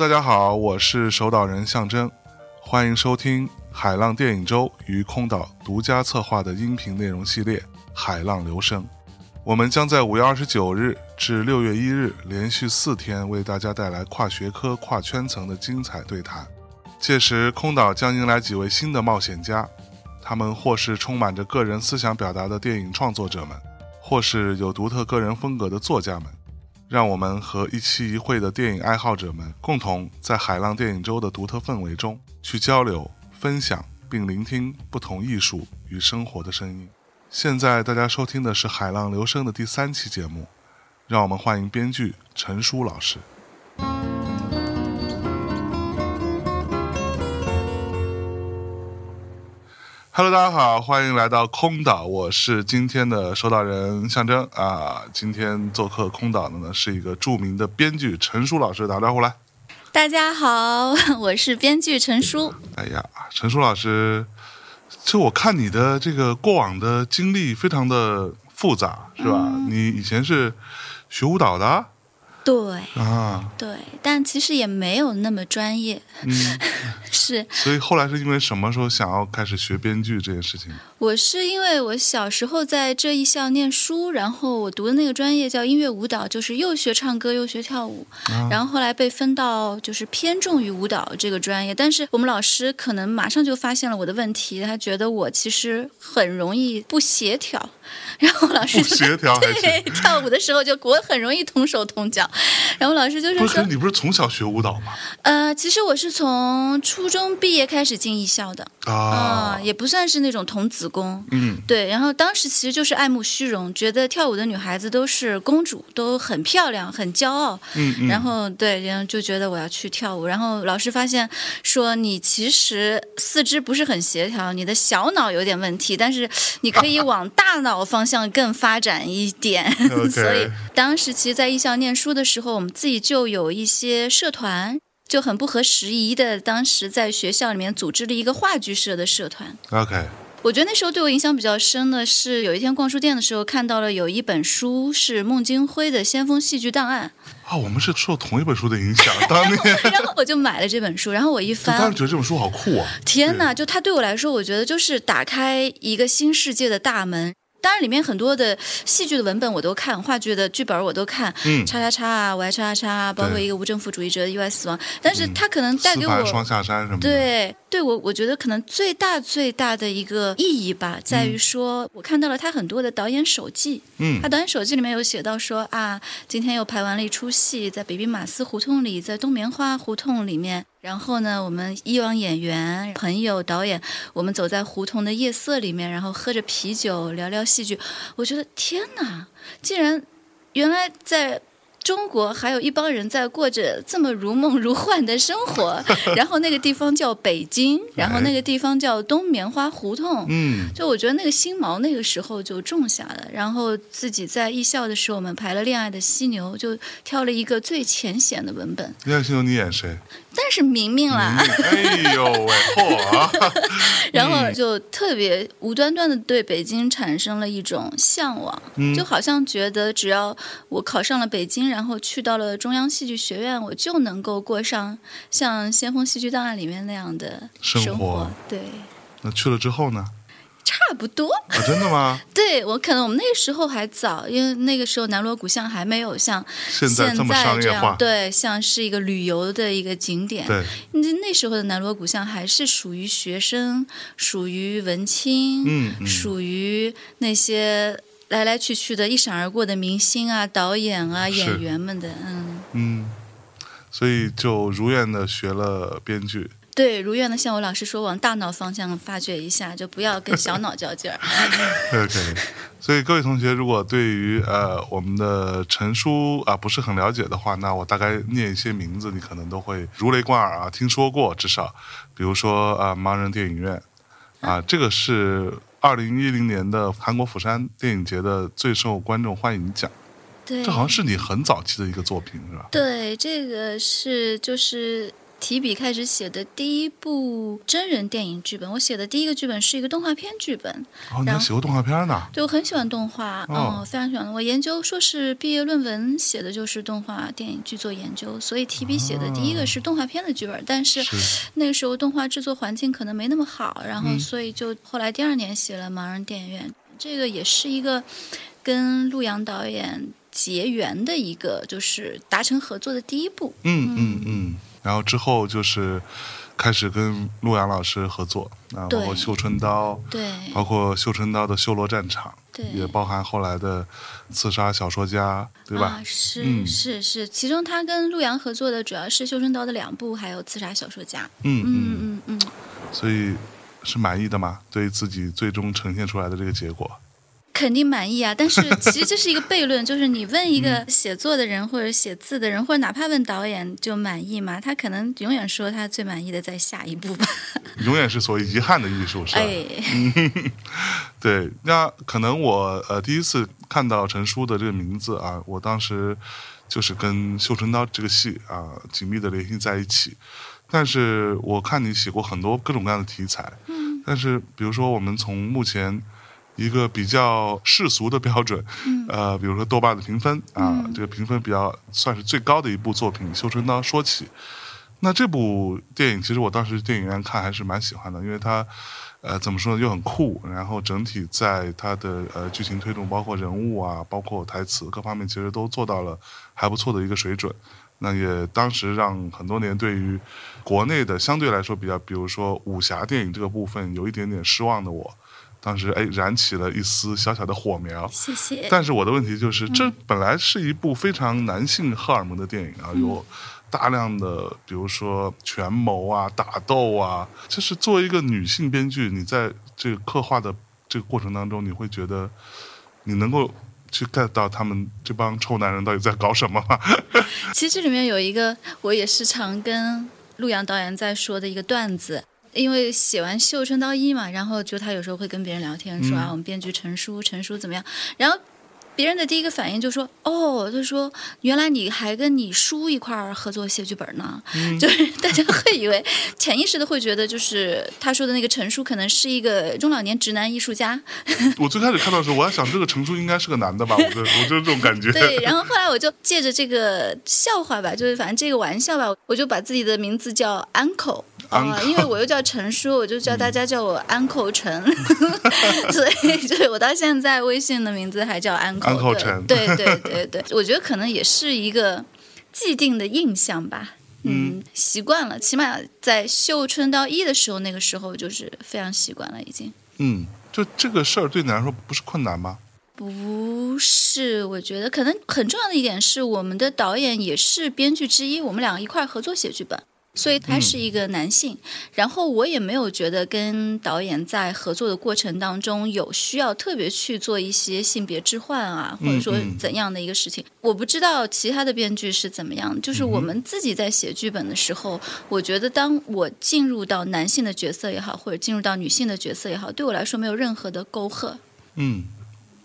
大家好，我是守岛人象征，欢迎收听海浪电影周与空岛独家策划的音频内容系列《海浪流声》。我们将在五月二十九日至六月一日连续四天为大家带来跨学科、跨圈层的精彩对谈。届时，空岛将迎来几位新的冒险家，他们或是充满着个人思想表达的电影创作者们，或是有独特个人风格的作家们。让我们和一期一会的电影爱好者们共同在海浪电影周的独特氛围中去交流、分享，并聆听不同艺术与生活的声音。现在大家收听的是《海浪留声》的第三期节目，让我们欢迎编剧陈舒老师。Hello，大家好，欢迎来到空岛，我是今天的收岛人象征啊。今天做客空岛的呢是一个著名的编剧陈舒老师，打招呼来。大家好，我是编剧陈舒。哎呀，陈舒老师，就我看你的这个过往的经历非常的复杂，是吧？你以前是学舞蹈的。对啊，对，但其实也没有那么专业，嗯，是。所以后来是因为什么时候想要开始学编剧这件事情？我是因为我小时候在这一校念书，然后我读的那个专业叫音乐舞蹈，就是又学唱歌又学跳舞，然后后来被分到就是偏重于舞蹈这个专业，但是我们老师可能马上就发现了我的问题，他觉得我其实很容易不协调，然后老师不协调 对跳舞的时候就我很容易同手同脚。然后老师就是说，你不是从小学舞蹈吗？呃，其实我是从初中毕业开始进艺校的啊，也不算是那种童子功。嗯，对。然后当时其实就是爱慕虚荣，觉得跳舞的女孩子都是公主，都很漂亮，很骄傲。嗯嗯。然后对，然后就觉得我要去跳舞。然后老师发现说，你其实四肢不是很协调，你的小脑有点问题，但是你可以往大脑方向更发展一点。所以当时其实，在艺校念书的。的时候，我们自己就有一些社团，就很不合时宜的。当时在学校里面组织了一个话剧社的社团。OK，我觉得那时候对我影响比较深的是，有一天逛书店的时候看到了有一本书是孟京辉的《先锋戏剧档案》啊，我们是受同一本书的影响，当年，然后我就买了这本书，然后我一翻，当时觉得这本书好酷啊！天哪，就它对我来说，我觉得就是打开一个新世界的大门。当然，里面很多的戏剧的文本我都看，话剧的剧本我都看，叉叉叉啊，我爱叉叉叉，包括一个无政府主义者的意外死亡。但是他可能带给我双下山什么的。对，对我我觉得可能最大最大的一个意义吧，在于说我看到了他很多的导演手记。嗯，他导演手记里面有写到说啊，今天又排完了一出戏，在北冰马斯胡同里，在冬棉花胡同里面。然后呢，我们以往演员、朋友、导演，我们走在胡同的夜色里面，然后喝着啤酒，聊聊戏剧。我觉得天哪，竟然原来在。中国还有一帮人在过着这么如梦如幻的生活，然后那个地方叫北京，然后那个地方叫东棉花胡同。嗯，就我觉得那个心锚那个时候就种下了。然后自己在艺校的时候，我们排了《恋爱的犀牛》，就挑了一个最浅显的文本。《恋爱犀牛》你演谁？但是明明啦。哎呦喂，嚯！然后就特别无端端的对北京产生了一种向往，就好像觉得只要我考上了北京。然后去到了中央戏剧学院，我就能够过上像《先锋戏剧档案》里面那样的生活。对，那去了之后呢？差不多。真的吗？对我可能我们那个时候还早，因为那个时候南锣鼓巷还没有像现在这么商业化。对，像是一个旅游的一个景点。对，那那时候的南锣鼓巷还是属于学生，属于文青，嗯，属于那些。来来去去的一闪而过的明星啊，导演啊，演员们的，嗯。嗯，所以就如愿的学了编剧。对，如愿的向我老师说，往大脑方向发掘一下，就不要跟小脑较劲儿。OK，所以各位同学，如果对于呃我们的陈叔啊、不是很了解的话，那我大概念一些名字，你可能都会如雷贯耳啊，听说过至少，比如说啊、盲人电影院。啊，这个是二零一零年的韩国釜山电影节的最受观众欢迎奖，对，这好像是你很早期的一个作品是吧？对，这个是就是提笔开始写的第一部真人电影剧本。我写的第一个剧本是一个动画片剧本，哦，你还写过动画片呢？对我很喜欢动画，哦嗯，非常喜欢。我研究硕士毕业论文写的就是动画电影剧作研究，所以提笔写的第一个是动画片的剧本，但是。是那个时候动画制作环境可能没那么好，然后嗯所以就后来第二年写了《盲人电影院》，这个也是一个跟陆阳导演结缘的一个，就是达成合作的第一步。嗯嗯嗯，然后之后就是开始跟陆阳老师合作啊，包括《绣春刀》，对包括《绣春刀》的修罗战场，对，也包含后来的《刺杀小说家》，对吧？啊，是、嗯是是，其中他跟陆阳合作的主要是《绣春刀》的两部，还有《刺杀小说家》。嗯嗯，嗯嗯嗯，所以是满意的吗？对自己最终呈现出来的这个结果？肯定满意啊。但是 其实这是一个悖论，就是你问一嗯个写作的人或者写字的人，或者哪怕问导演就满意吗？他可能永远说他最满意的在下一步吧。永远是所谓遗憾的艺术，是吧？哎，对，那可能我呃第一次看到陈叔的这个名字啊，我当时就是跟《绣春刀》这个戏啊紧密的联系在一起。但是我看你写过很多各种各样的题材，嗯，但是比如说我们从目前一个比较世俗的标准，嗯呃，比如说豆瓣的评分啊，这个评分比较算是最高的一部作品《绣春刀》说起。那这部电影其实我当时电影院看还是蛮喜欢的，因为它，呃，怎么说呢，又很酷，然后整体在它的呃剧情推动，包括人物啊，包括台词各方面，其实都做到了还不错的一个水准。那也当时让很多年对于国内的相对来说比较，比如说武侠电影这个部分有一点点失望的我，当时哎燃起了一丝小小的火苗。谢谢。但是我的问题就是，这本来是一部非常男性荷尔蒙的电影啊，有大量的比如说权谋啊、打斗啊，就是作为一个女性编剧，你在这个刻画的这个过程当中，你会觉得你能够去 get 到他们这帮臭男人到底在搞什么吗？其实这里面有一个我也时常跟陆阳导演在说的一个段子。因为写完《绣春刀一》嘛，然后就他有时候会跟别人聊天说、嗯啊，我们编剧陈叔，陈叔怎么样？然后别人的第一个反应就说：“哦，他说原来你还跟你叔一块儿合作写剧本呢。就是 大家会以为潜意识的会觉得，就是他说的那个陈叔可能是一个中老年直男艺术家。我最开始看到的时候，我还想这个陈叔应该是个男的吧，我就 我就是这种感觉。对，然后后来我就借着这个笑话吧，就是反正这个玩笑吧，我就把自己的名字叫 uncle。啊、因为我又叫陈叔，我就叫大家叫我 Uncle 陈，所以就是我到现在微信的名字还叫 Uncle 陈对对对对，我觉得可能也是一个既定的印象吧。嗯，习惯了，起码在《绣春刀一》的时候，那个时候就是非常习惯了，已经。嗯，就这个事儿对你来说不是困难吗？不是，我觉得可能很重要的一点是，我们的导演也是编剧之一，我们两个一块儿合作写剧本，所以他是一个男性。然后我也没有觉得跟导演在合作的过程当中有需要特别去做一些性别置换啊，或者说嗯怎样的一个事情。我不知道其他的编剧是怎么样，就是我们自己在写剧本的时候，我觉得当我进入到男性的角色也好，或者进入到女性的角色也好，对我来说没有任何的沟壑。嗯，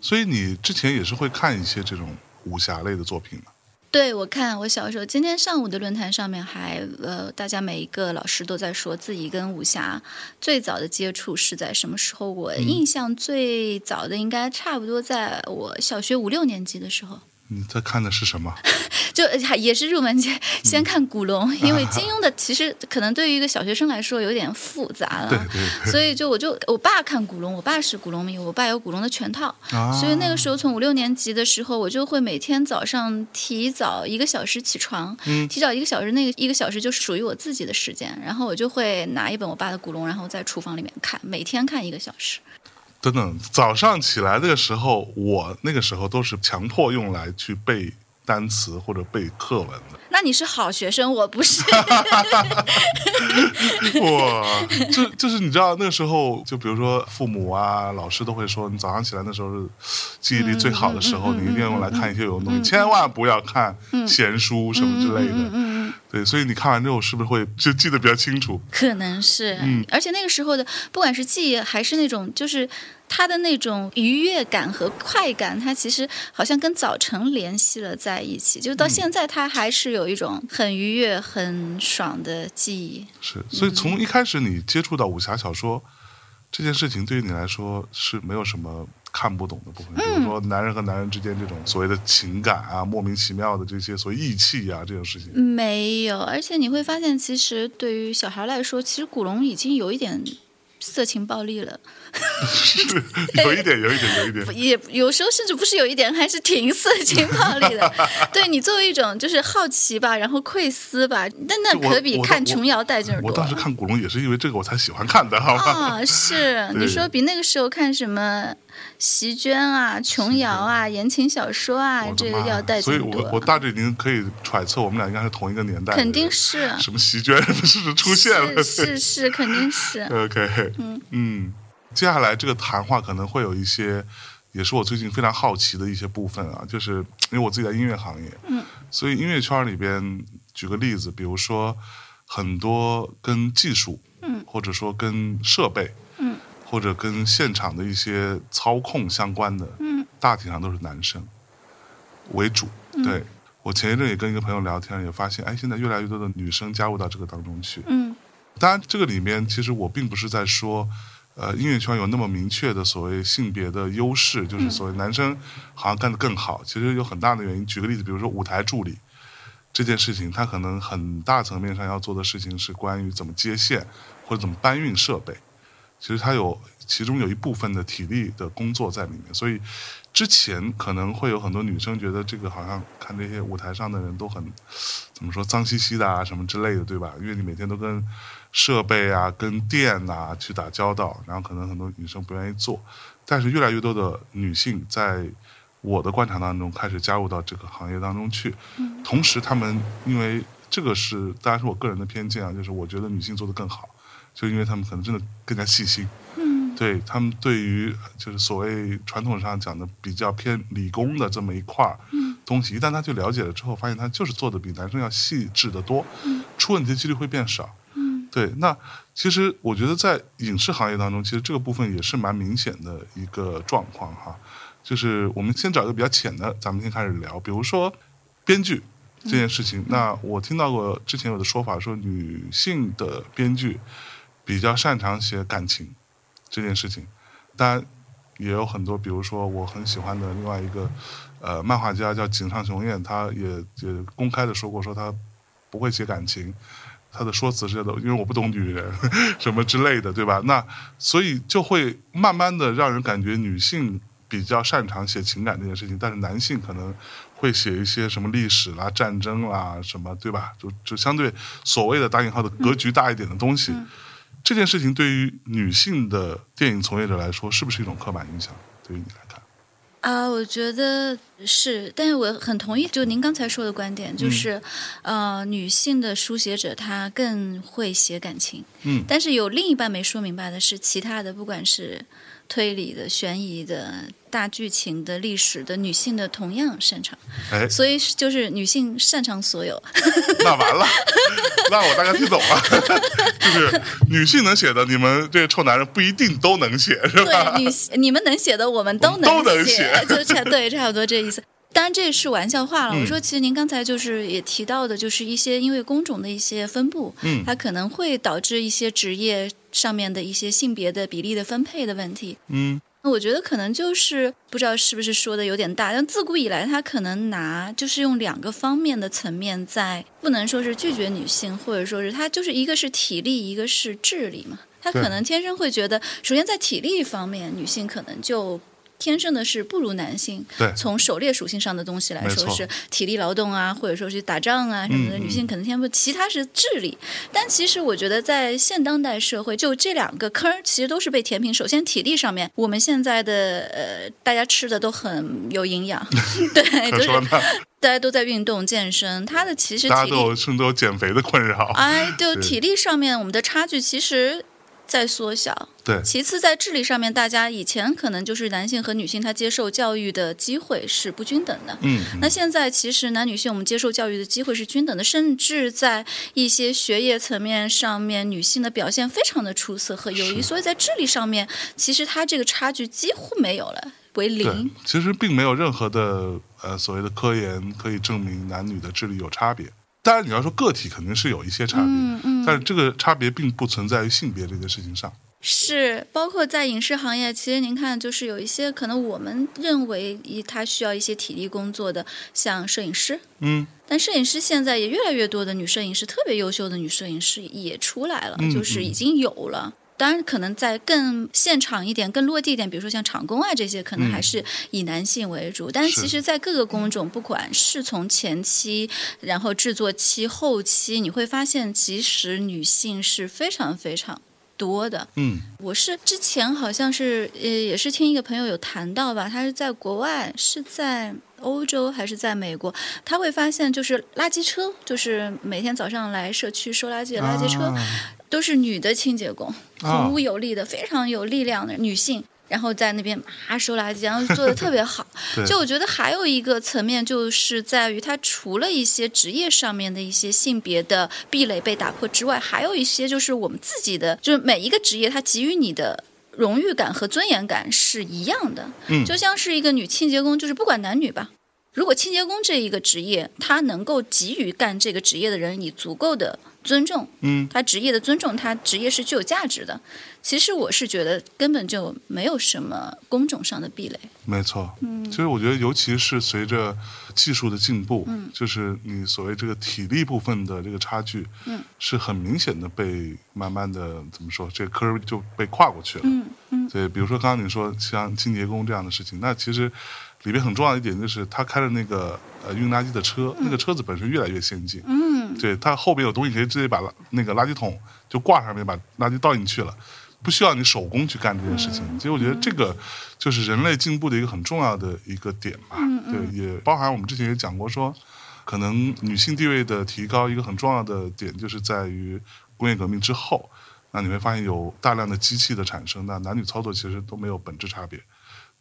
所以你之前也是会看一些这种武侠类的作品的。对，我看我小时候，今天上午的论坛上面还呃，大家每一个老师都在说自己跟武侠最早的接触是在什么时候。我印象最早的应该差不多在我小学五六年级的时候，你在看的是什么？就也是入门阶，先看古龙，因为金庸的其实可能对于一个小学生来说有点复杂了。对对对，所以就我就我爸看古龙，我爸是古龙迷，我爸有古龙的全套，啊，所以那个时候从五六年级的时候，我就会每天早上提早一个小时起床，嗯提早一个小时，那个一个小时就属于我自己的时间，然后我就会拿一本我爸的古龙，然后在厨房里面看，每天看一个小时。等等，早上起来那个时候，我那个时候都是强迫用来去背单词或者背课文的。那你是好学生，我不是。哇，就就是你知道那个时候，就比如说父母啊、老师都会说，你早上起来那时候是记忆力最好的时候，你一定要用来看一些有用的东西，千万不要看闲书什么之类的。对，所以你看完之后是不是会就记得比较清楚？可能是，嗯而且那个时候的不管是记忆还是那种就是。它的那种愉悦感和快感，他其实好像跟早晨联系了在一起，就到现在，他还是有一种很愉悦、很爽的记忆。是，所以从一开始你接触到武侠小说这件事情，对于你来说是没有什么看不懂的部分，比如说男人和男人之间这种所谓的情感啊，莫名其妙的这些所谓义气啊这种事情。没有，而且你会发现，其实对于小孩来说，其实古龙已经有一点。色情暴力了，是 有一点，有一点，有一点，也有时候甚至不是有一点，还是挺色情暴力的。对你作为一种就是好奇吧，然后窥私吧，但那可比看琼瑶带劲儿多。我当时看古龙也是因为这个我才喜欢看的，好吗？啊，是你说比那个时候看什么？席娟啊，琼瑶啊，言情小说啊，这个要带所以我我大致已经可以揣测，我们俩应该是同一个年代。肯定是。什么席娟 是不是出现了？是是，肯定是。OK，嗯嗯，接下来这个谈话可能会有一些，也是我最近非常好奇的一些部分啊，就是因为我自己在音乐行业，嗯，所以音乐圈里边，举个例子，比如说很多跟技术，嗯，或者说跟设备。或者跟现场的一些操控相关的，嗯，大体上都是男生为主。对我前一阵也跟一个朋友聊天，也发现，哎，现在越来越多的女生加入到这个当中去。嗯，当然，这个里面其实我并不是在说，呃，音乐圈有那么明确的所谓性别的优势，就是所谓男生好像干得更好。其实有很大的原因。举个例子，比如说舞台助理这件事情，他可能很大层面上要做的事情是关于怎么接线或者怎么搬运设备。其实它有其中有一部分的体力的工作在里面，所以之前可能会有很多女生觉得这个好像看这些舞台上的人都很怎么说脏兮兮的啊什么之类的，对吧？因为你每天都跟设备啊、跟电啊去打交道，然后可能很多女生不愿意做。但是越来越多的女性在我的观察当中开始加入到这个行业当中去，同时她们因为这个是当然是我个人的偏见啊，就是我觉得女性做的更好。就因为他们可能真的更加细心，嗯，对他们对于就是所谓传统上讲的比较偏理工的这么一块儿东西，一旦他去了解了之后，发现他就是做的比男生要细致的多，出问题的几率会变少，嗯，对。那其实我觉得在影视行业当中，其实这个部分也是蛮明显的一个状况哈。就是我们先找一个比较浅的，咱们先开始聊，比如说编剧这件事情。那我听到过之前有的说法说，女性的编剧。比较擅长写感情这件事情，当然也有很多，比如说我很喜欢的另外一个呃漫画家叫井上雄彦，他也也公开的说过，说他不会写感情，他的说辞是的，因为我不懂女人 什么之类的，对吧？那所以就会慢慢的让人感觉女性比较擅长写情感这件事情，但是男性可能会写一些什么历史啦、战争啦什么，对吧？就就相对所谓的打引号的格局大一点的东西。这件事情对于女性的电影从业者来说，是不是一种刻板印象？对于你来看，啊，我觉得是，但是我很同意，就您刚才说的观点，就是，呃，女性的书写者她更会写感情，嗯，但是有另一半没说明白的是，其他的不管是。推理的、悬疑的、大剧情的、历史的，女性的同样擅长。哎，所以就是女性擅长所有。那完了，那我大概听懂了，就是女性能写的，你们这些臭男人不一定都能写，是吧？对，女你们能写的，我们都能写，就差对，差不多这意思。当然这是玩笑话了。我说，其实您刚才就是也提到的，就是一些因为工种的一些分布，嗯，它可能会导致一些职业上面的一些性别的比例的分配的问题。嗯，我觉得可能就是不知道是不是说的有点大，但自古以来他可能拿就是用两个方面的层面在，不能说是拒绝女性，或者说是他就是一个是体力，一个是智力嘛。他可能天生会觉得，首先在体力方面，女性可能就。天生的是不如男性。对，从狩猎属性上的东西来说是体力劳动啊，或者说是打仗啊什么的，女性可能天赋，其他是智力。但其实我觉得在现当代社会，就这两个坑其实都是被填平。首先体力上面，我们现在的呃大家吃的都很有营养，对，就是。大家都在运动健身，他的其实都有甚至都有减肥的困扰。哎，就体力上面我们的差距其实在缩小。对，其次，在智力上面，大家以前可能就是男性和女性他接受教育的机会是不均等的。嗯，那现在其实男女性我们接受教育的机会是均等的，甚至在一些学业层面上面，女性的表现非常的出色和优异，所以在智力上面，其实它这个差距几乎没有了，为对零。，其实并没有任何的呃所谓的科研可以证明男女的智力有差别。当然，你要说个体肯定是有一些差别，嗯嗯但是这个差别并不存在于性别这件事情上。是，包括在影视行业，其实您看，就是有一些可能我们认为一他需要一些体力工作的，像摄影师。嗯，但摄影师现在也越来越多的女摄影师，特别优秀的女摄影师也出来了，嗯就是已经有了。当然，可能在更现场一点、更落地一点，比如说像场工啊这些，可能嗯还是以男性为主。但是其实，在各个工种，不管是从前期，然后制作期、后期，你会发现，其实女性是非常非常多的。嗯，我是之前好像是呃，也是听一个朋友有谈到吧，他是在国外，是在欧洲还是在美国，他会发现就是垃圾车，就是每天早上来社区收垃圾的垃圾车，啊都是女的清洁工，啊孔武有力的，非常有力量的女性。然后在那边啊收垃圾，然后做的特别好。就我觉得还有一个层面，就是在于它除了一些职业上面的一些性别的壁垒被打破之外，还有一些就是我们自己的，就是每一个职业它给予你的荣誉感和尊严感是一样的。嗯就像是一个女清洁工，就是不管男女吧。如果清洁工这一个职业，它能够给予干这个职业的人以足够的尊重，嗯，他职业的尊重，他职业是具有价值的。其实我是觉得根本就没有什么工种上的壁垒。没错。嗯，其实我觉得，尤其是随着技术的进步，嗯，就是你所谓这个体力部分的这个差距，嗯，是很明显的被慢慢的怎么说，这个 curve 就被跨过去了。嗯嗯对，比如说刚刚你说像清洁工这样的事情，那其实里边很重要的一点就是他开的那个呃运垃圾的车，那个车子本身越来越先进。嗯，对，它后边有东西可以直接把那个垃圾桶就挂上面，把垃圾倒进去了，不需要你手工去干这件事情。所以我觉得这个就是人类进步的一个很重要的一个点吧。对，也包含我们之前也讲过说，可能女性地位的提高一个很重要的点就是在于工业革命之后，那你会发现有大量的机器的产生，那男女操作其实都没有本质差别。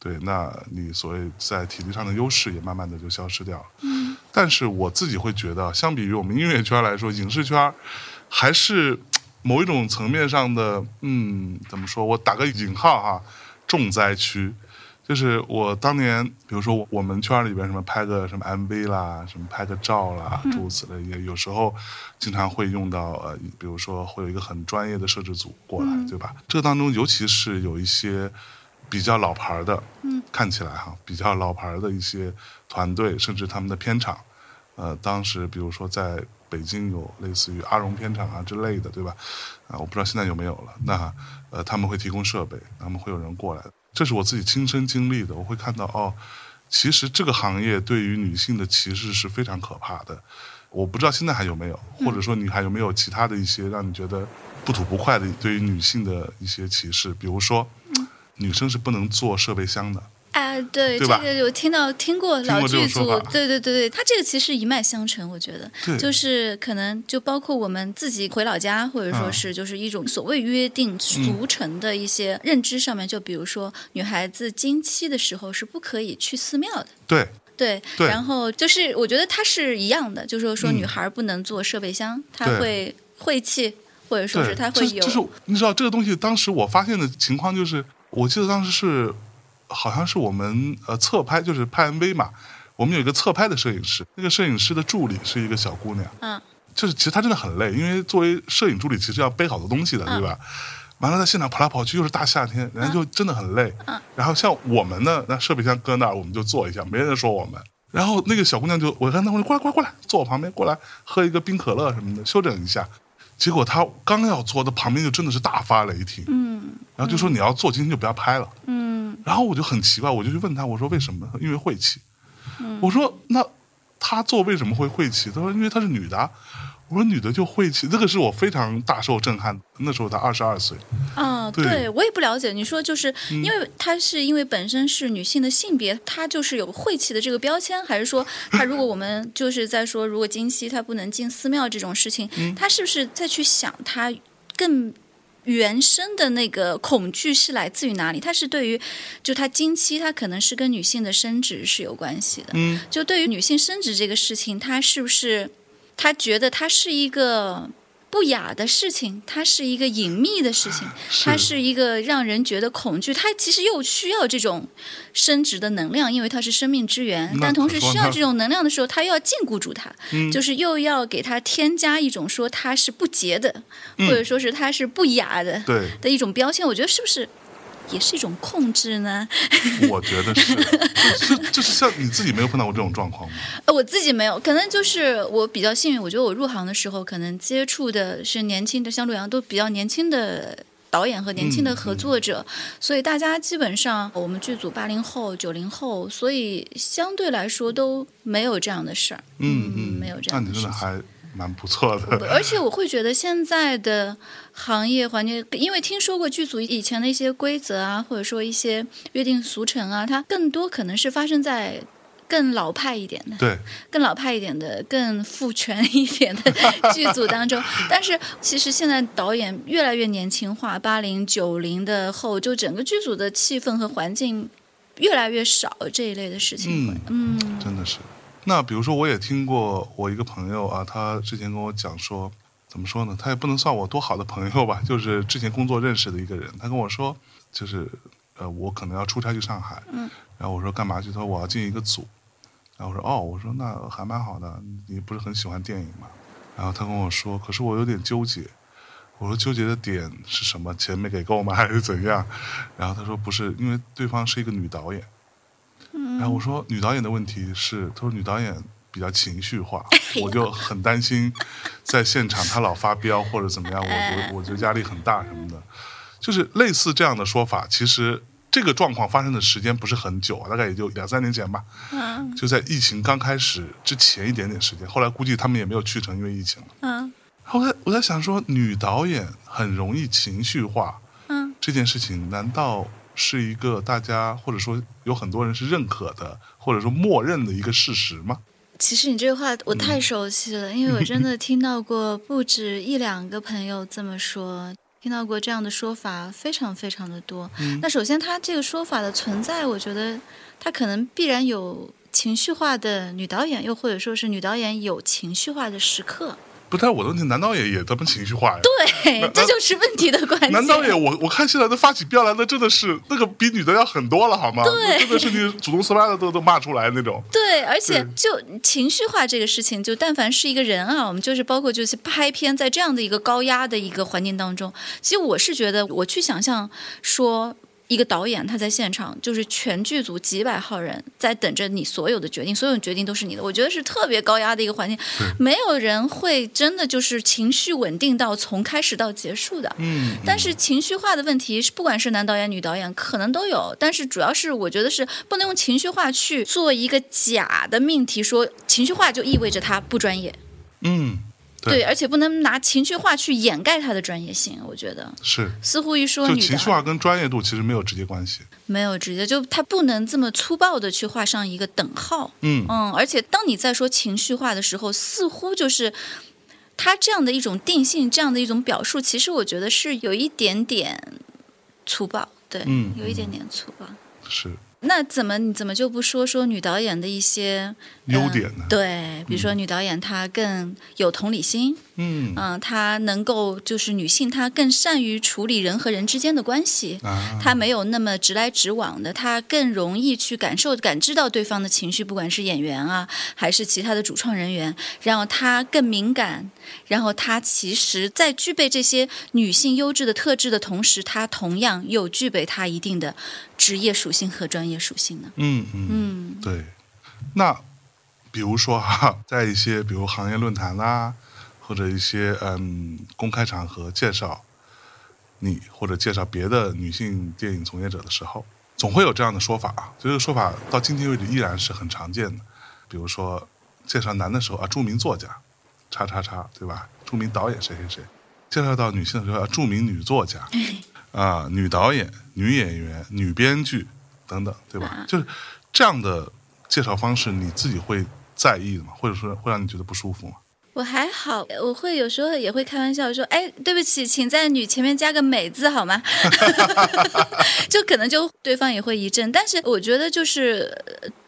对，那你所谓在体力上的优势也慢慢的就消失掉了。嗯，但是我自己会觉得，相比于我们音乐圈来说，影视圈还是某一种层面上的，嗯，怎么说？我打个引号哈，重灾区。就是我当年，比如说我我们圈里边什么拍个什么 MV 啦，什么拍个照啦，诸如此类，也有时候经常会用到呃，比如说会有一个很专业的摄制组过来，对吧？这个当中，尤其是有一些比较老牌的，嗯，看起来哈比较老牌的一些团队，甚至他们的片场，呃，当时比如说在北京有类似于阿荣片场啊之类的，对吧？啊，我不知道现在有没有了。那呃，他们会提供设备，他们会有人过来，这是我自己亲身经历的。我会看到哦，其实这个行业对于女性的歧视是非常可怕的。我不知道现在还有没有，或者说你还有没有其他的一些让你觉得不吐不快的对于女性的一些歧视？比如说，女生是不能做设备箱的。哎，对，这个有听到听过老剧组对对对对，他这个其实一脉相承，我觉得对。就是可能就包括我们自己回老家，或者说嗯。是就是一种所谓约定俗成的一些认知上面，就比如说女孩子经期的时候是不可以去寺庙的。对，对，对。然后就是我觉得它是一样的，就是说嗯。女孩不能做设备箱，她对。会晦气，或者说，是她会有这这是你知道这个东西，当时我发现的情况就是，我记得当时是好像是我们呃侧拍，就是拍 MV 嘛，我们有一个侧拍的摄影师，那个摄影师的助理是一个小姑娘，嗯就是其实她真的很累，因为作为摄影助理，其实要背好多东西的，对吧？完了，在现场跑来跑去，又是大夏天，人家就真的很累。嗯然后像我们呢，那设备箱搁那儿，我们就坐一下，没人说我们。然后那个小姑娘就，我跟她说过来过来过来，坐我旁边过来喝一个冰可乐什么的，休整一下。结果他刚要坐，他旁边就真的是大发雷霆，嗯然后就说你要做，今天就不要拍了。嗯然后我就很奇怪，我就去问他，我说为什么？因为晦气。嗯我说那他做为什么会晦气？他说因为她是女的啊。我说女的就晦气，这个是我非常大受震撼。那时候她二十二岁，嗯啊，对对我也不了解。你说就是嗯因为她是因为本身是女性的性别，她就是有晦气的这个标签，还是说她如果我们就是在说如果经期她不能进寺庙这种事情，嗯她是不是再去想她更？原生的那个恐惧是来自于哪里？她是对于，就她经期，她可能是跟女性的生殖是有关系的。嗯，就对于女性生殖这个事情，她是不是她觉得它是一个不雅的事情，它是一个隐秘的事情，它是一个让人觉得恐惧。它其实又需要这种生殖的能量，因为它是生命之源，但同时需要这种能量的时候，它又要禁锢住它，嗯就是又要给它添加一种说它是不洁的，嗯或者说是它是不雅的，的一种标签。我觉得是不是？也是一种控制呢？我觉得是，就是就是像你自己没有碰到过这种状况吗？呃，我自己没有，可能就是我比较幸运。我觉得我入行的时候，可能接触的是年轻的，像陆阳都比较年轻的导演和年轻的合作者，所以大家基本上我们剧组八零后、九零后，所以相对来说都没有这样的事儿。嗯嗯，没有这样的事情。你真的还蛮不错的。而且我会觉得现在的行业环境，因为听说过剧组以前的一些规则啊，或者说一些约定俗成啊，它更多可能是发生在更老派一点的。对，更老派一点的、更父权一点的 剧组当中，但是其实现在导演越来越年轻化，八零九零的后，就整个剧组的气氛和环境越来越少这一类的事情会。嗯真的是。那比如说，我也听过我一个朋友啊，他之前跟我讲说，怎么说呢？他也不能算我多好的朋友吧，就是之前工作认识的一个人。他跟我说，就是呃，我可能要出差去上海，嗯，然后我说干嘛去？他说我要进一个组。然后我说哦，我说那还蛮好的，你不是很喜欢电影吗？然后他跟我说，可是我有点纠结。我说纠结的点是什么？钱没给够吗？还是怎样？然后他说不是，因为对方是一个女导演。然后我说女导演的问题是，她说女导演比较情绪化，我就很担心在现场她老发飙或者怎么样，我我 我觉得压力很大什么的，就是类似这样的说法。其实这个状况发生的时间不是很久啊，大概也就两三年前吧，嗯就在疫情刚开始之前一点点时间。后来估计他们也没有去成，因为疫情了。嗯后来我在想说，女导演很容易情绪化，嗯，这件事情难道是一个大家或者说有很多人是认可的，或者说默认的一个事实吗？其实你这个话我嗯太熟悉了，因为我真的听到过不止一两个朋友这么说。听到过这样的说法，非常非常的多。嗯那首先，他这个说法的存在，我觉得他可能必然有情绪化的女导演，又或者说是女导演有情绪化的时刻。不，但我的问题，难道也也这么情绪化呀？对，这就是问题的关键。男导也，我我看现在都发起飙来的，真的是那个比女的要狠多了，好吗？对真的是你主动撕拉的都都骂出来 那种。对，而且就情绪化这个事情，就但凡是一个人啊，我们就是包括就是拍片，在这样的一个高压的一个环境当中，其实我是觉得，我去想象说。一个导演他在现场，就是全剧组几百号人在等着你所有的决定，所有决定都是你的。我觉得是特别高压的一个环境，没有人会真的就是情绪稳定到从开始到结束的。嗯，但是情绪化的问题是，不管是男导演、女导演，可能都有。但是主要是，我觉得是不能用情绪化去做一个假的命题，说情绪化就意味着他不专业。嗯，对而且不能拿情绪化去掩盖他的专业性。我觉得是。似乎一说女就情绪化跟专业度其实没有直接关系。没有直接，就他不能这么粗暴的去画上一个等号。嗯嗯，而且当你在说情绪化的时候，似乎就是他这样的一种定性，这样的一种表述，其实我觉得是有一点点粗暴，对，嗯有一点点粗暴。是那怎么你怎么就不说说女导演的一些优点呢？呃对，比如说女导演她更有同理心，嗯嗯、她能够就是女性，她更善于处理人和人之间的关系，啊，她没有那么直来直往的，她更容易去感受、感知到对方的情绪，不管是演员啊，还是其他的主创人员，然后她更敏感，然后她其实在具备这些女性优质的特质的同时，她同样又具备她一定的职业属性和专业属性呢。嗯嗯嗯对。那比如说哈，在一些比如行业论坛啦，或者一些嗯公开场合介绍你或者介绍别的女性电影从业者的时候，总会有这样的说法啊。这个说法到今天为止依然是很常见的。比如说介绍男的时候啊，著名作家，叉叉叉，对吧？著名导演谁谁谁。介绍到女性的时候啊，著名女作家。啊、女导演、女演员、女编剧等等，对吧？啊就是这样的介绍方式，你自己会在意的吗？或者说会让你觉得不舒服吗？我还好，我会有时候也会开玩笑说，哎，对不起，请在“女”前面加个“美”字好吗？就可能就对方也会一震，但是我觉得就是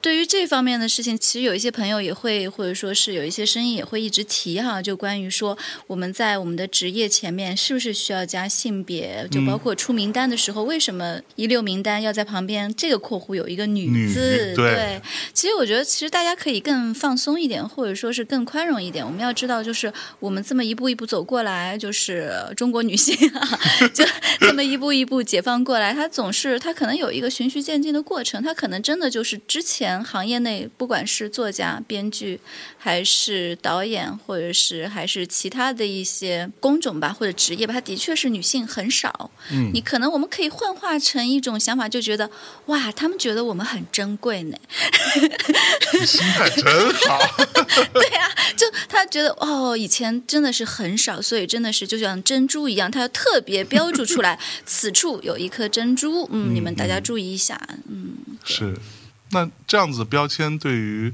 对于这方面的事情，其实有一些朋友也会，或者说是有一些声音也会一直提哈，就关于说我们在我们的职业前面是不是需要加性别，就包括出名单的时候，为什么一六名单要在旁边这个括弧有一个“女”女字？对其实我觉得，其实大家可以更放松一点，或者说是更宽容一点。我们要知道，就是我们这么一步一步走过来，就是中国女性啊，就这么一步一步解放过来，她总是她可能有一个循序渐进的过程，她可能真的就是之前行业内不管是作家、编剧，还是导演，或者是还是其他的一些工种吧，或者职业吧，它的确是女性很少。嗯你可能我们可以幻化成一种想法，就觉得哇，他们觉得我们很珍贵呢。你心态真好。就他觉得哦，以前真的是很少，所以真的是就像珍珠一样，他要特别标注出来，此处有一颗珍珠。嗯，你们大家注意一下。嗯，是，那这样子标签对于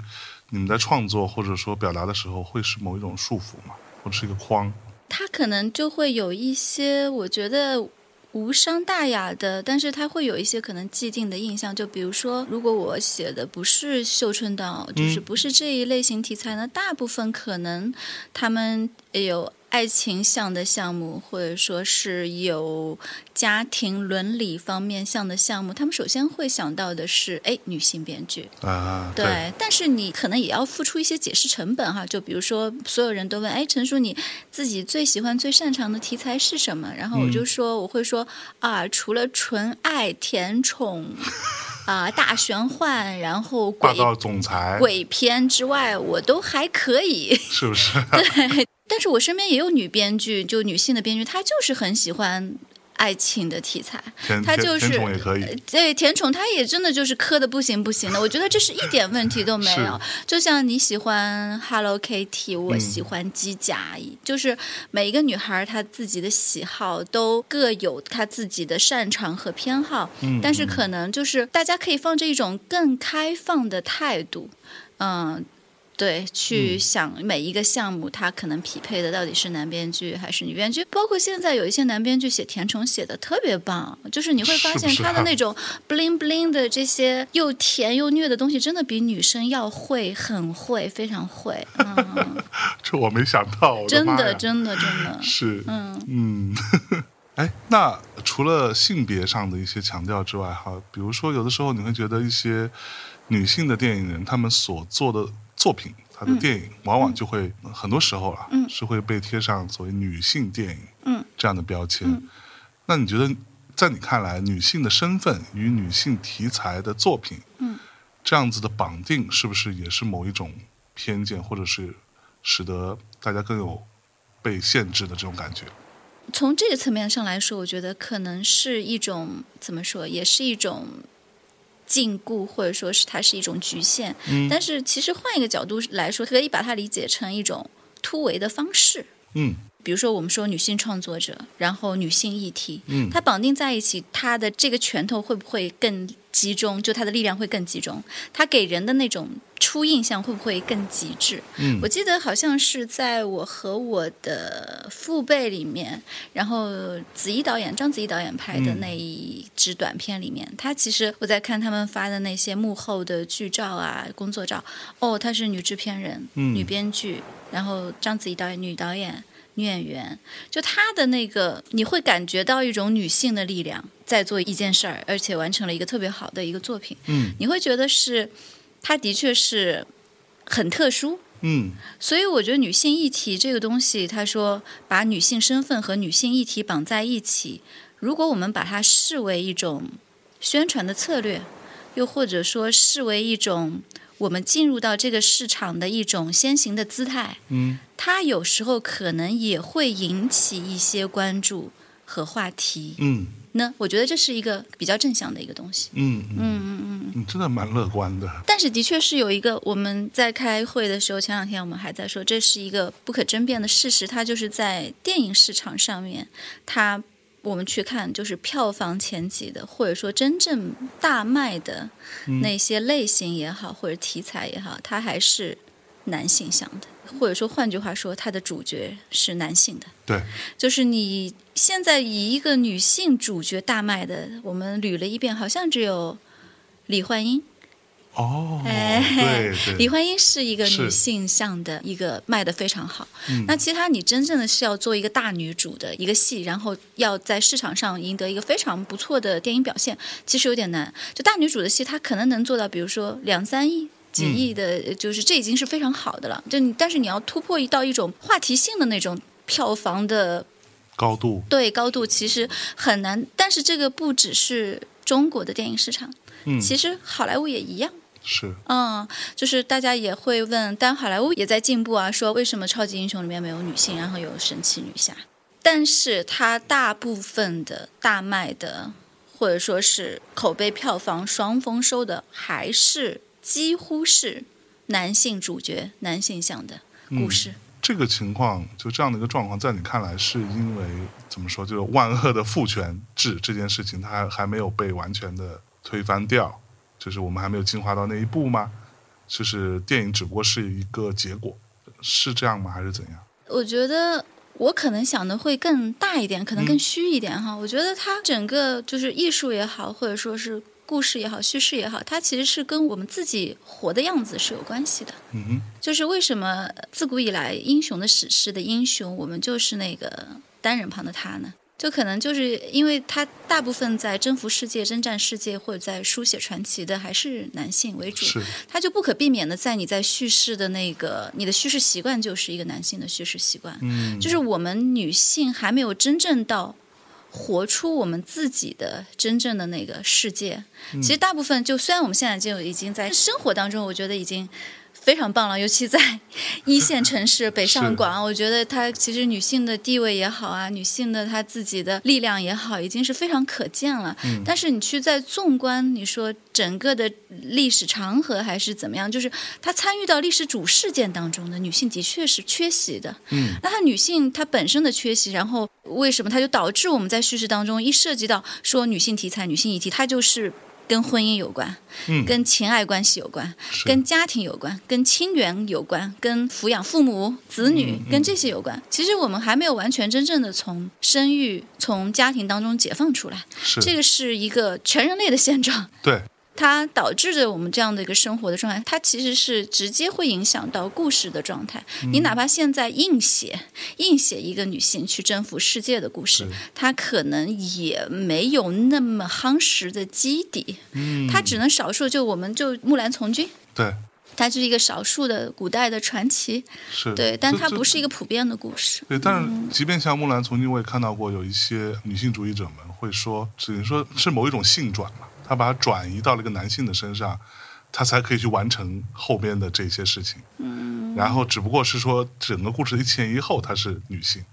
你们在创作或者说表达的时候，会是某一种束缚吗？或者是一个框？他可能就会有一些，我觉得。无伤大雅的，但是他会有一些可能既定的印象，就比如说，如果我写的不是绣春刀，就是不是这一类型题材呢，大部分可能他们有爱情向的项目，或者说是有家庭伦理方面向的项目，他们首先会想到的是，哎，女性编剧。啊，对，但是你可能也要付出一些解释成本哈。就比如说，所有人都问，哎，陈叔，你自己最喜欢、最擅长的题材是什么？然后我就说，我会说啊，除了纯爱、甜宠啊、大玄幻，然后鬼霸道总裁鬼片之外，我都还可以。是不是？对但是我身边也有女编剧，就女性的编剧，她就是很喜欢爱情的题材。甜甜他就是甜宠也可以。对甜宠，它也真的就是磕的不行不行的，我觉得这是一点问题都没有。就像你喜欢 Hello Kitty，我喜欢机甲，就是每一个女孩她自己的喜好都各有她自己的擅长和偏好，嗯但是可能就是大家可以放着一种更开放的态度，嗯。对，去想每一个项目，它可能匹配的到底是男编剧还是女编剧。包括现在有一些男编剧写甜宠写的特别棒，就是你会发现他的那种 bling bling 的这些又甜又虐的东西，真的比女生要会，很会，非常会。嗯，这我没想到，我真的，真的，真的。是，嗯嗯，哎，那除了性别上的一些强调之外，哈，比如说有的时候你会觉得一些女性的电影人，他们所做的作品，他的电影往往就会、很多时候啊，嗯。是会被贴上所谓女性电影嗯。这样的标签。嗯。那你觉得，在你看来，女性的身份与女性题材的作品，嗯，这样子的绑定，是不是也是某一种偏见，或者是使得大家更有被限制的这种感觉？从这个层面上来说，我觉得可能是一种怎么说，也是一种禁锢，或者说是它是一种局限。嗯但是其实换一个角度来说，可以把它理解成一种突围的方式。嗯比如说，我们说女性创作者，然后女性议题，嗯它绑定在一起，它的这个拳头会不会更集中？就它的力量会更集中，它给人的那种初印象会不会更极致？嗯我记得好像是在我和我的父辈里面，然后子怡导演章子怡导演拍的嗯那一支短片里面，他其实我在看他们发的那些幕后的剧照啊、工作照，哦，她是女制片人、嗯女编剧，然后章子怡导演女导演。女演员，就她的那个，你会感觉到一种女性的力量在做一件事儿，而且完成了一个特别好的一个作品。嗯你会觉得是，她的确是很特殊，嗯。所以我觉得女性议题这个东西，他说把女性身份和女性议题绑在一起，如果我们把它视为一种宣传的策略，又或者说视为一种我们进入到这个市场的一种先行的姿态，嗯。它有时候可能也会引起一些关注和话题。嗯那我觉得这是一个比较正向的一个东西。嗯嗯，嗯嗯嗯。你真的蛮乐观的。但是的确是有一个，我们在开会的时候，前两天我们还在说，这是一个不可争辩的事实，它就是在电影市场上面，它我们去看，就是票房前几的，或者说真正大卖的那些类型也好，或者题材也好，它还是男性向的，或者说换句话说，它的主角是男性的。对，就是你现在以一个女性主角大卖的，我们捋了一遍，好像只有李焕英。哦，哎，对对，李焕英是一个女性向的一个卖的非常好。嗯那其他你真正的是要做一个大女主的一个戏，然后要在市场上赢得一个非常不错的电影表现，其实有点难。就大女主的戏，她可能能做到，比如说两三亿。几亿的，就是这已经是非常好的了。就你，但是你要突破一到一种话题性的那种票房的高度，对高度，其实很难。但是这个不只是中国的电影市场，嗯，其实好莱坞也一样。是，嗯，就是大家也会问，但好莱坞也在进步啊，说为什么超级英雄里面没有女性，然后有神奇女侠，但是它大部分的大卖的，或者说是口碑票房双丰收的，还是几乎是男性主角、男性向的故事。这个情况，就这样的一个状况，在你看来是因为怎么说？就是万恶的父权制这件事情，它还还没有被完全的推翻掉，就是我们还没有进化到那一步吗？就是电影只不过是一个结果，是这样吗？还是怎样？我觉得我可能想的会更大一点，可能更嗯虚一点哈。我觉得它整个就是艺术也好，或者说是故事也好、叙事也好，它其实是跟我们自己活的样子是有关系的。嗯哼，就是为什么自古以来英雄的史诗的英雄，我们就是那个单人旁的他呢？就可能就是因为他大部分在征服世界、征战世界或者在书写传奇的还是男性为主，是，他就不可避免的在你在叙事的那个你的叙事习惯就是一个男性的叙事习惯，嗯，就是我们女性还没有真正到活出我们自己的真正的那个世界。其实大部分就虽然我们现在就已经在生活当中，我觉得已经。非常棒了，尤其在 一线城市北上广，我觉得她其实女性的地位也好啊，女性的她自己的力量也好，已经是非常可见了。嗯但是你去在纵观你说整个的历史长河还是怎么样，就是她参与到历史主事件当中的女性的确是缺席的。嗯，那她女性她本身的缺席，然后为什么她就导致我们在叙事当中一涉及到说女性题材、女性议题，她就是。跟婚姻有关，嗯。跟情爱关系有关，跟家庭有关，跟亲缘有关，跟抚养父母、子女、嗯嗯。跟这些有关。其实我们还没有完全真正的从生育、从家庭当中解放出来，是，这个是一个全人类的现状。对，它导致着我们这样的一个生活的状态，它其实是直接会影响到故事的状态。嗯。你哪怕现在硬写硬写一个女性去征服世界的故事是，它可能也没有那么夯实的基底，嗯，它只能少数。就我们就木兰从军，对，它就是一个少数的古代的传奇，是，对，但它不是一个普遍的故事。对，但是即便像木兰从军，我也看到过有一些女性主义者们会说，只能说是某一种性转嘛，她把它转移到了一个男性的身上，他才可以去完成后边的这些事情。嗯，然后只不过是说整个故事的一前一后，她是女性。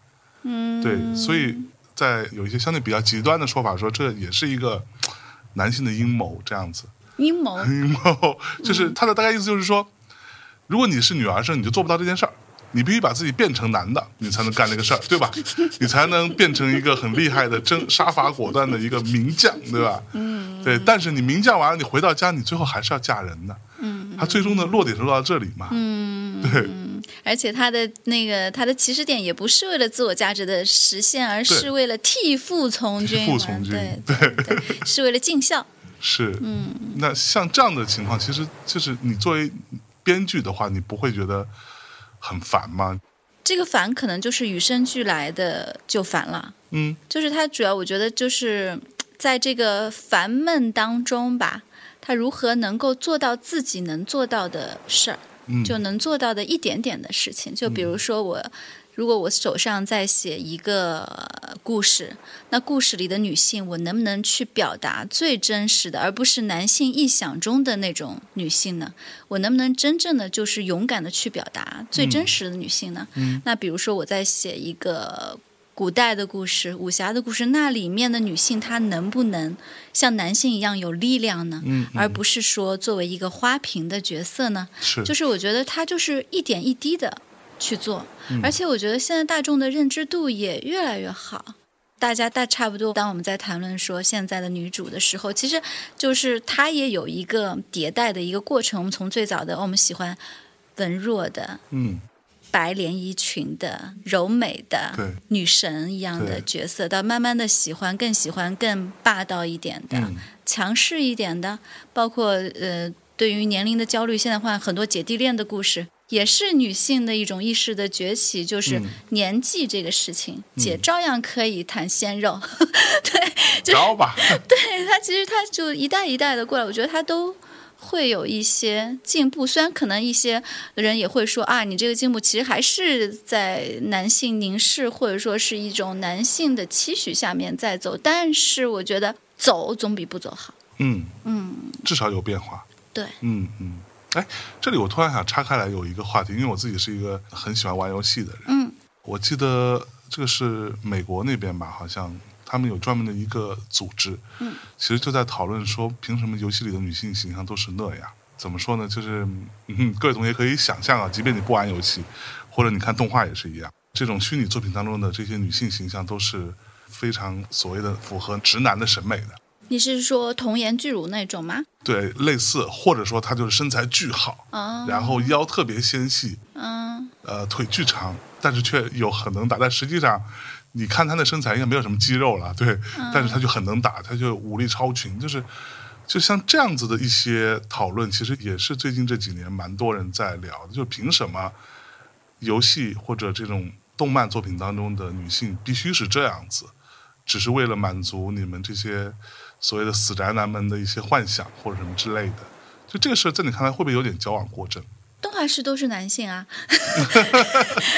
嗯，对，所以在有一些相对比较极端的说法说，这也是一个男性的阴谋这样子。阴谋，阴谋就是他的大概意思就是说，如果你是女儿身，你就做不到这件事儿。你必须把自己变成男的，你才能干这个事儿，对吧？你才能变成一个很厉害的、真杀伐果断的一个名将，对吧？嗯，对。但是你名将完了，你回到家，你最后还是要嫁人的。嗯，他最终的落点是落到这里嘛？嗯，对。而且他的那个他的起始点也不是为了自我价值的实现，而是为了替父从军，替父从军对 对对，是为了尽孝。是，嗯。那像这样的情况，其实就是你作为编剧的话，你不会觉得很烦吗？这个烦可能就是与生俱来的就烦了，嗯，就是他主要我觉得就是在这个烦闷当中吧，他如何能够做到自己能做到的事儿，嗯就能做到的一点点的事情，就比如说我。如果我手上在写一个呃故事，那故事里的女性，我能不能去表达最真实的，而不是男性臆想中的那种女性呢？我能不能真正的就是勇敢的去表达最真实的女性呢？嗯那比如说我在写一个古代的故事、武侠的故事，那里面的女性她能不能像男性一样有力量呢？嗯，而不是说作为一个花瓶的角色呢？是，就是我觉得她就是一点一滴的去做，嗯而且我觉得现在大众的认知度也越来越好。大家大差不多。当我们在谈论说现在的女主的时候，其实就是她也有一个迭代的一个过程。我们从最早的我们喜欢文弱的，嗯，白连衣裙的柔美的对女神一样的角色，到慢慢的喜欢更喜欢更霸道一点的、嗯强势一点的，包括呃对于年龄的焦虑，现在换很多姐弟恋的故事。也是女性的一种意识的崛起，就是嗯年纪这个事情，姐照样可以谈鲜肉。高吧，对她其实她就一代一代的过来，我觉得她都会有一些进步。虽然可能一些人也会说啊，你这个进步其实还是在男性凝视或者说是一种男性的期许下面在走，但是我觉得走总比不走好。嗯，嗯，至少有变化。对，嗯嗯，哎，这里我突然想岔开来有一个话题，因为我自己是一个很喜欢玩游戏的人。嗯我记得这个是美国那边吧，好像他们有专门的一个组织，嗯，其实就在讨论说，凭什么游戏里的女性形象都是那样？怎么说呢？就是，嗯，各位同学可以想象啊，即便你不玩游戏，或者你看动画也是一样，这种虚拟作品当中的这些女性形象都是非常所谓的符合直男的审美的。你是说童颜巨乳那种吗？对，类似，或者说她就是身材巨好，啊，然后腰特别纤细，嗯呃，腿巨长，但是却有很能打。但实际上，你看她的身材应该没有什么肌肉了，对，但是她就很能打，她就武力超群，就是就像这样子的一些讨论，其实也是最近这几年蛮多人在聊的，就凭什么游戏或者这种动漫作品当中的女性必须是这样子，只是为了满足你们这些所谓的死宅男们的一些幻想或者什么之类的。就这个事儿，在你看来会不会有点矫枉过正？动画师都是男性啊，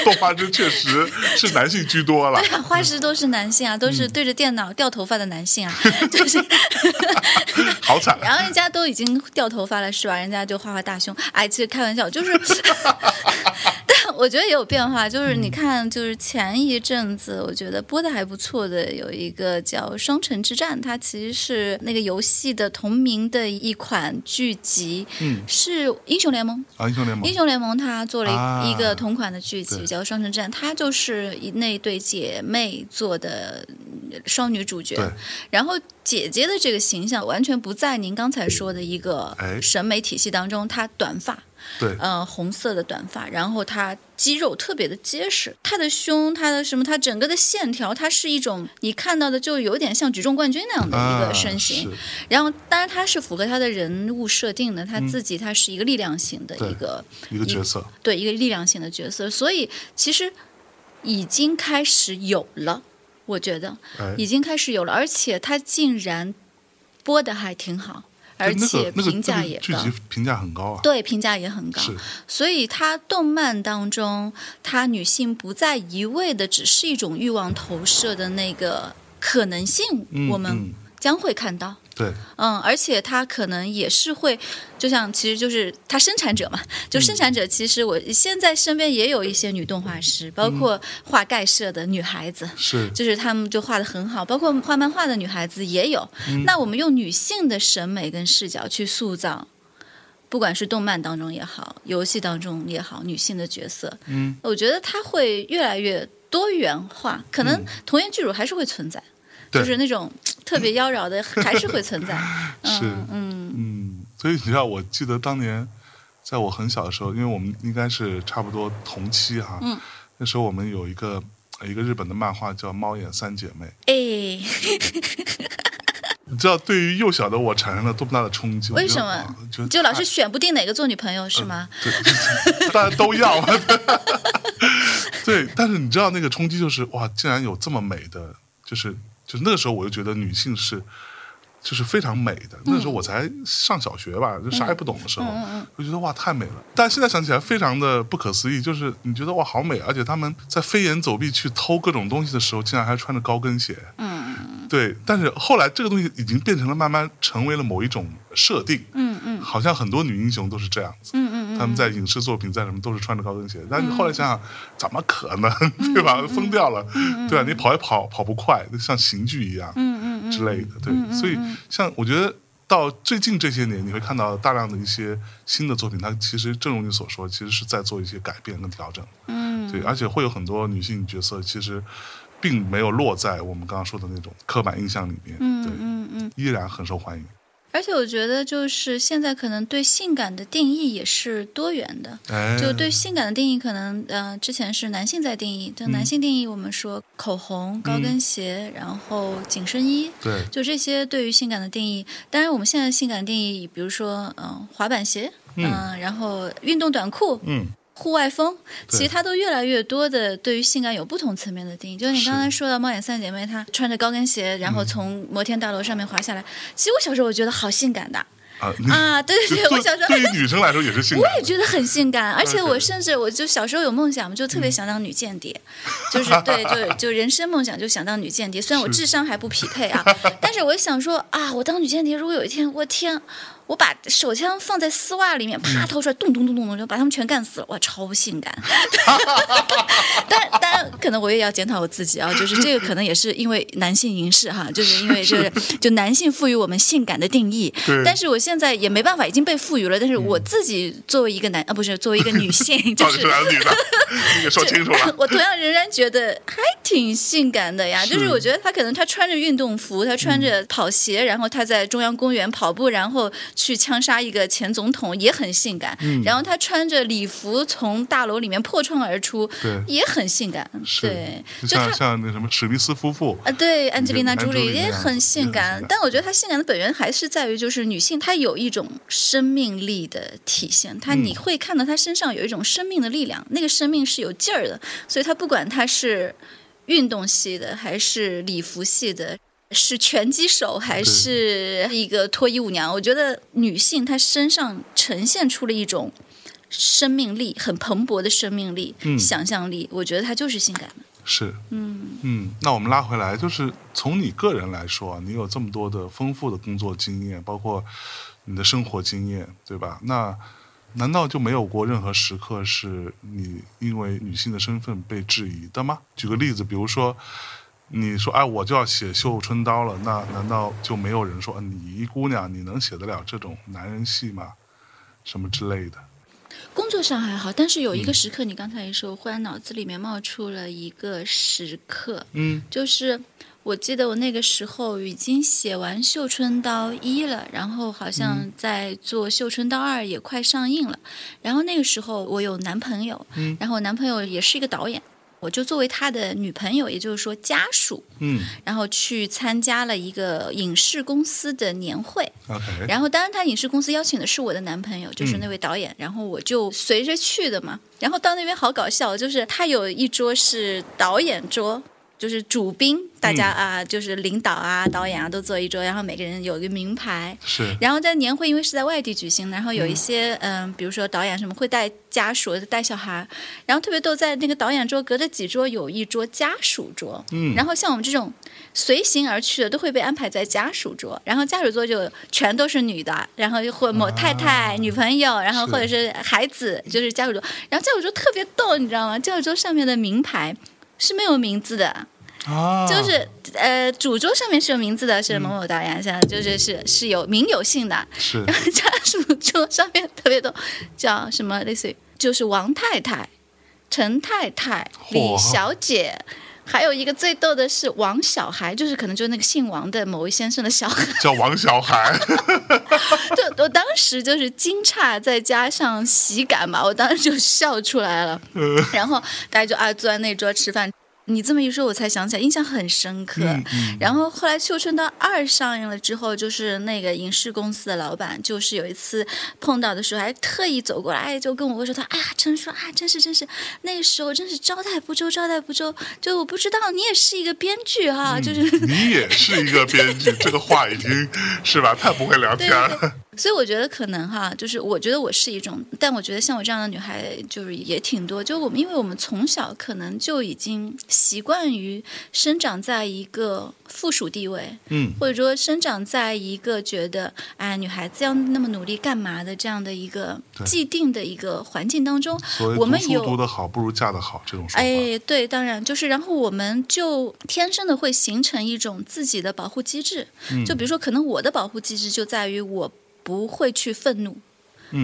动画师确实是男性居多了 对。啊，画师都是男性啊，都是对着电脑掉头发的男性啊，就是。好惨。然后人家都已经掉头发了，是吧？人家就画画大胸。哎，其实开玩笑，就是，但 我觉得也有变化。就是你看，就是前一阵子我觉得播的还不错的，有一个叫《双城之战》，它其实是那个游戏的同名的一款剧集，嗯是英雄联盟。啊，英雄联盟英雄联盟它做了一,、个同款的剧集对叫《双城之战》，它就是那对姐妹做的呃双女主角对。然后姐姐的这个形象完全不在您刚才说的一个哎审美体系当中，她短发，对，呃，红色的短发，然后她肌肉特别的结实，她的胸，她的什么，她整个的线条，它是一种你看到的就有点像举重冠军那样的一个啊身形。是。然后，当然他是符合他的人物设定的，他自己他是一个力量型的一个。一个角色，对一个力量型的角色，所以其实已经开始有了，我觉得。哎，已经开始有了，而且他竟然播的还挺好，而且评价也高。那个剧集评价很高啊。对，评价也很高，是，所以它动漫当中，它女性不再一味的只是一种欲望投射的那个可能性，嗯我们嗯将会看到。对，嗯，而且它可能也是会，就像其实就是它生产者嘛，就生产者。其实我现在身边也有一些女动画师，包括画盖社的女孩子，是就是她们就画的很好，包括画漫画的女孩子也有。那我们用女性的审美跟视角去塑造。不管是动漫当中也好，游戏当中也好，女性的角色，嗯，我觉得它会越来越多元化。可能童颜巨乳还是会存在，嗯就是那种特别妖娆的还是会存在。是嗯嗯嗯，所以你知道，我记得当年在我很小的时候，因为我们应该是差不多同期哈，嗯，那时候我们有一个一个日本的漫画叫《猫眼三姐妹》，哎，你知道对于幼小的我产生了多么大的冲击？为什么就老是选不定哪个做女朋友是吗？对，大家都要。对，但是你知道那个冲击就是哇，竟然有这么美的，就是就那个时候我就觉得女性是。就是非常美的，那时候我才上小学吧，就啥也不懂的时候，我就觉得哇太美了。但现在想起来非常的不可思议，就是你觉得哇好美，而且他们在飞檐走壁去偷各种东西的时候，竟然还穿着高跟鞋。嗯对，但是后来这个东西已经变成了慢慢成为了某一种设定，嗯嗯好像很多女英雄都是这样子。嗯嗯嗯，他们在影视作品在什么都是穿着高跟鞋，但是后来想想，怎么可能，对吧？疯掉了，对吧？你跑也跑跑不快，像刑具一样，嗯嗯嗯之类的，对。所以像我觉得到最近这些年，你会看到大量的一些新的作品，它其实正如你所说，其实是在做一些改变跟调整。嗯嗯对，而且会有很多女性角色其实并没有落在我们刚刚说的那种刻板印象里面，嗯对，嗯嗯。依然很受欢迎。而且我觉得，就是现在可能对性感的定义也是多元的。哎，就对性感的定义，可能呃，之前是男性在定义，就男性定义，我们说口红、高跟鞋，然后紧身衣，对，就这些对于性感的定义。当然，我们现在性感的定义，比如说嗯、呃滑板鞋，嗯、然后运动短裤，嗯，户外风，其实它都越来越多的对于性感有不同层面的定义。就是你刚才说到猫眼三姐妹，她穿着高跟鞋，然后从摩天大楼上面滑下来，其实我小时候我觉得好性感的。啊，啊！对对对，我小时候对于女生来说也是性感，我也觉得很性感，而且我甚至我就小时候有梦想，就特别想当女间谍，就是对，就就人生梦想就想当女间谍。虽然我智商还不匹配啊，但是我想说啊，我当女间谍，如果有一天，我天，我把手枪放在丝袜里面，啪掏出来，咚咚咚咚咚，就把他们全干死了，哇，超性感。但当然，可能我也要检讨我自己啊，就是这个可能也是因为男性凝视哈，就是因为就是 就男性赋予我们性感的定义对，但是我现在也没办法，已经被赋予了。但是我自己作为一个男啊，不是作为一个女性，就是是男的女的，你给说清楚了。我同样仍然觉得还挺性感的呀。就是我觉得他可能他穿着运动服，他穿着跑鞋，然后他在中央公园跑步，然后去枪杀一个前总统，也很性感。嗯然后他穿着礼服从大楼里面破窗而出，对也很性感。对，就就像像那什么史密斯夫妇，啊，对，安吉丽娜·朱莉也很性感但我觉得她性感的本源还是在于，就是女性她有一种生命力的体现，她嗯你会看到她身上有一种生命的力量，那个生命是有劲儿的，所以她不管她是运动系的还是礼服系的。是拳击手还是一个脱衣舞娘？我觉得女性她身上呈现出了一种生命力，很蓬勃的生命力、嗯想象力。我觉得她就是性感的。是，嗯嗯，那我们拉回来，就是从你个人来说啊，你有这么多的丰富的工作经验，包括你的生活经验，对吧？那难道就没有过任何时刻是你因为女性的身份被质疑的吗？举个例子，比如说。你说哎，我就要写《绣春刀》了，那难道就没有人说，嗯你一姑娘你能写得了这种男人戏吗？什么之类的？工作上还好，但是有一个嗯时刻，你刚才也说，我忽然脑子里面冒出了一个时刻，嗯就是我记得我那个时候已经写完《绣春刀一》了，然后好像嗯在做《绣春刀二》也快上映了，然后那个时候我有男朋友，嗯然后我男朋友也是一个导演。我就作为他的女朋友，也就是说家属，嗯。然后去参加了一个影视公司的年会，，OK，然后，当然，他影视公司邀请的是我的男朋友，就是那位导演，然后我就随着去的嘛。然后到那边好搞笑，就是他有一桌是导演桌，就是主宾，大家啊，就是领导啊、导演啊都坐一桌，然后每个人有一个名牌。是然后在年会，因为是在外地举行，然后有一些嗯、比如说导演什么会带家属、带小孩，然后特别逗，在那个导演桌隔着几桌有一桌家属桌，嗯然后像我们这种随行而去的都会被安排在家属桌，然后家属桌就全都是女的，然后或某太太、女朋友，然后或者是孩子，就是家属桌，然后家属桌特别逗，你知道吗？家属桌上面的名牌是没有名字的。啊，就是呃，主桌上面是有名字的，是某某导演，像就是是是有名有姓的。是然后家属桌上面特别多，叫什么类似于就是王太太、陈太太、李小姐。还有一个最逗的是王小孩，就是可能就是那个姓王的某位先生的小孩，叫王小孩，就我当时就是惊诧，再加上喜感吧，我当时就笑出来了。然后大家就啊坐在那桌吃饭。你这么一说，我才想起来，印象很深刻。嗯嗯然后后来《绣春刀二》上映了之后，就是那个影视公司的老板，就是有一次碰到的时候，还特意走过来，哎就跟我说他：“哎呀，陈叔啊，真是真是，那个时候真是招待不周，招待不周。就我不知道你也是一个编剧哈、就是你也是一个编剧，这个话已经是吧？太不会聊天对对了。所以我觉得可能哈，就是我觉得我是一种，但我觉得像我这样的女孩就是也挺多。就我们，因为我们从小可能就已经习惯于生长在一个附属地位，嗯，或者说生长在一个觉得哎女孩子要那么努力干嘛的这样的一个既定的一个环境当中我们读书读。得好不如嫁得好这种说法，哎，对，当然就是，然后我们就天生的会形成一种自己的保护机制。嗯就比如说，可能我的保护机制就在于我不会去愤怒，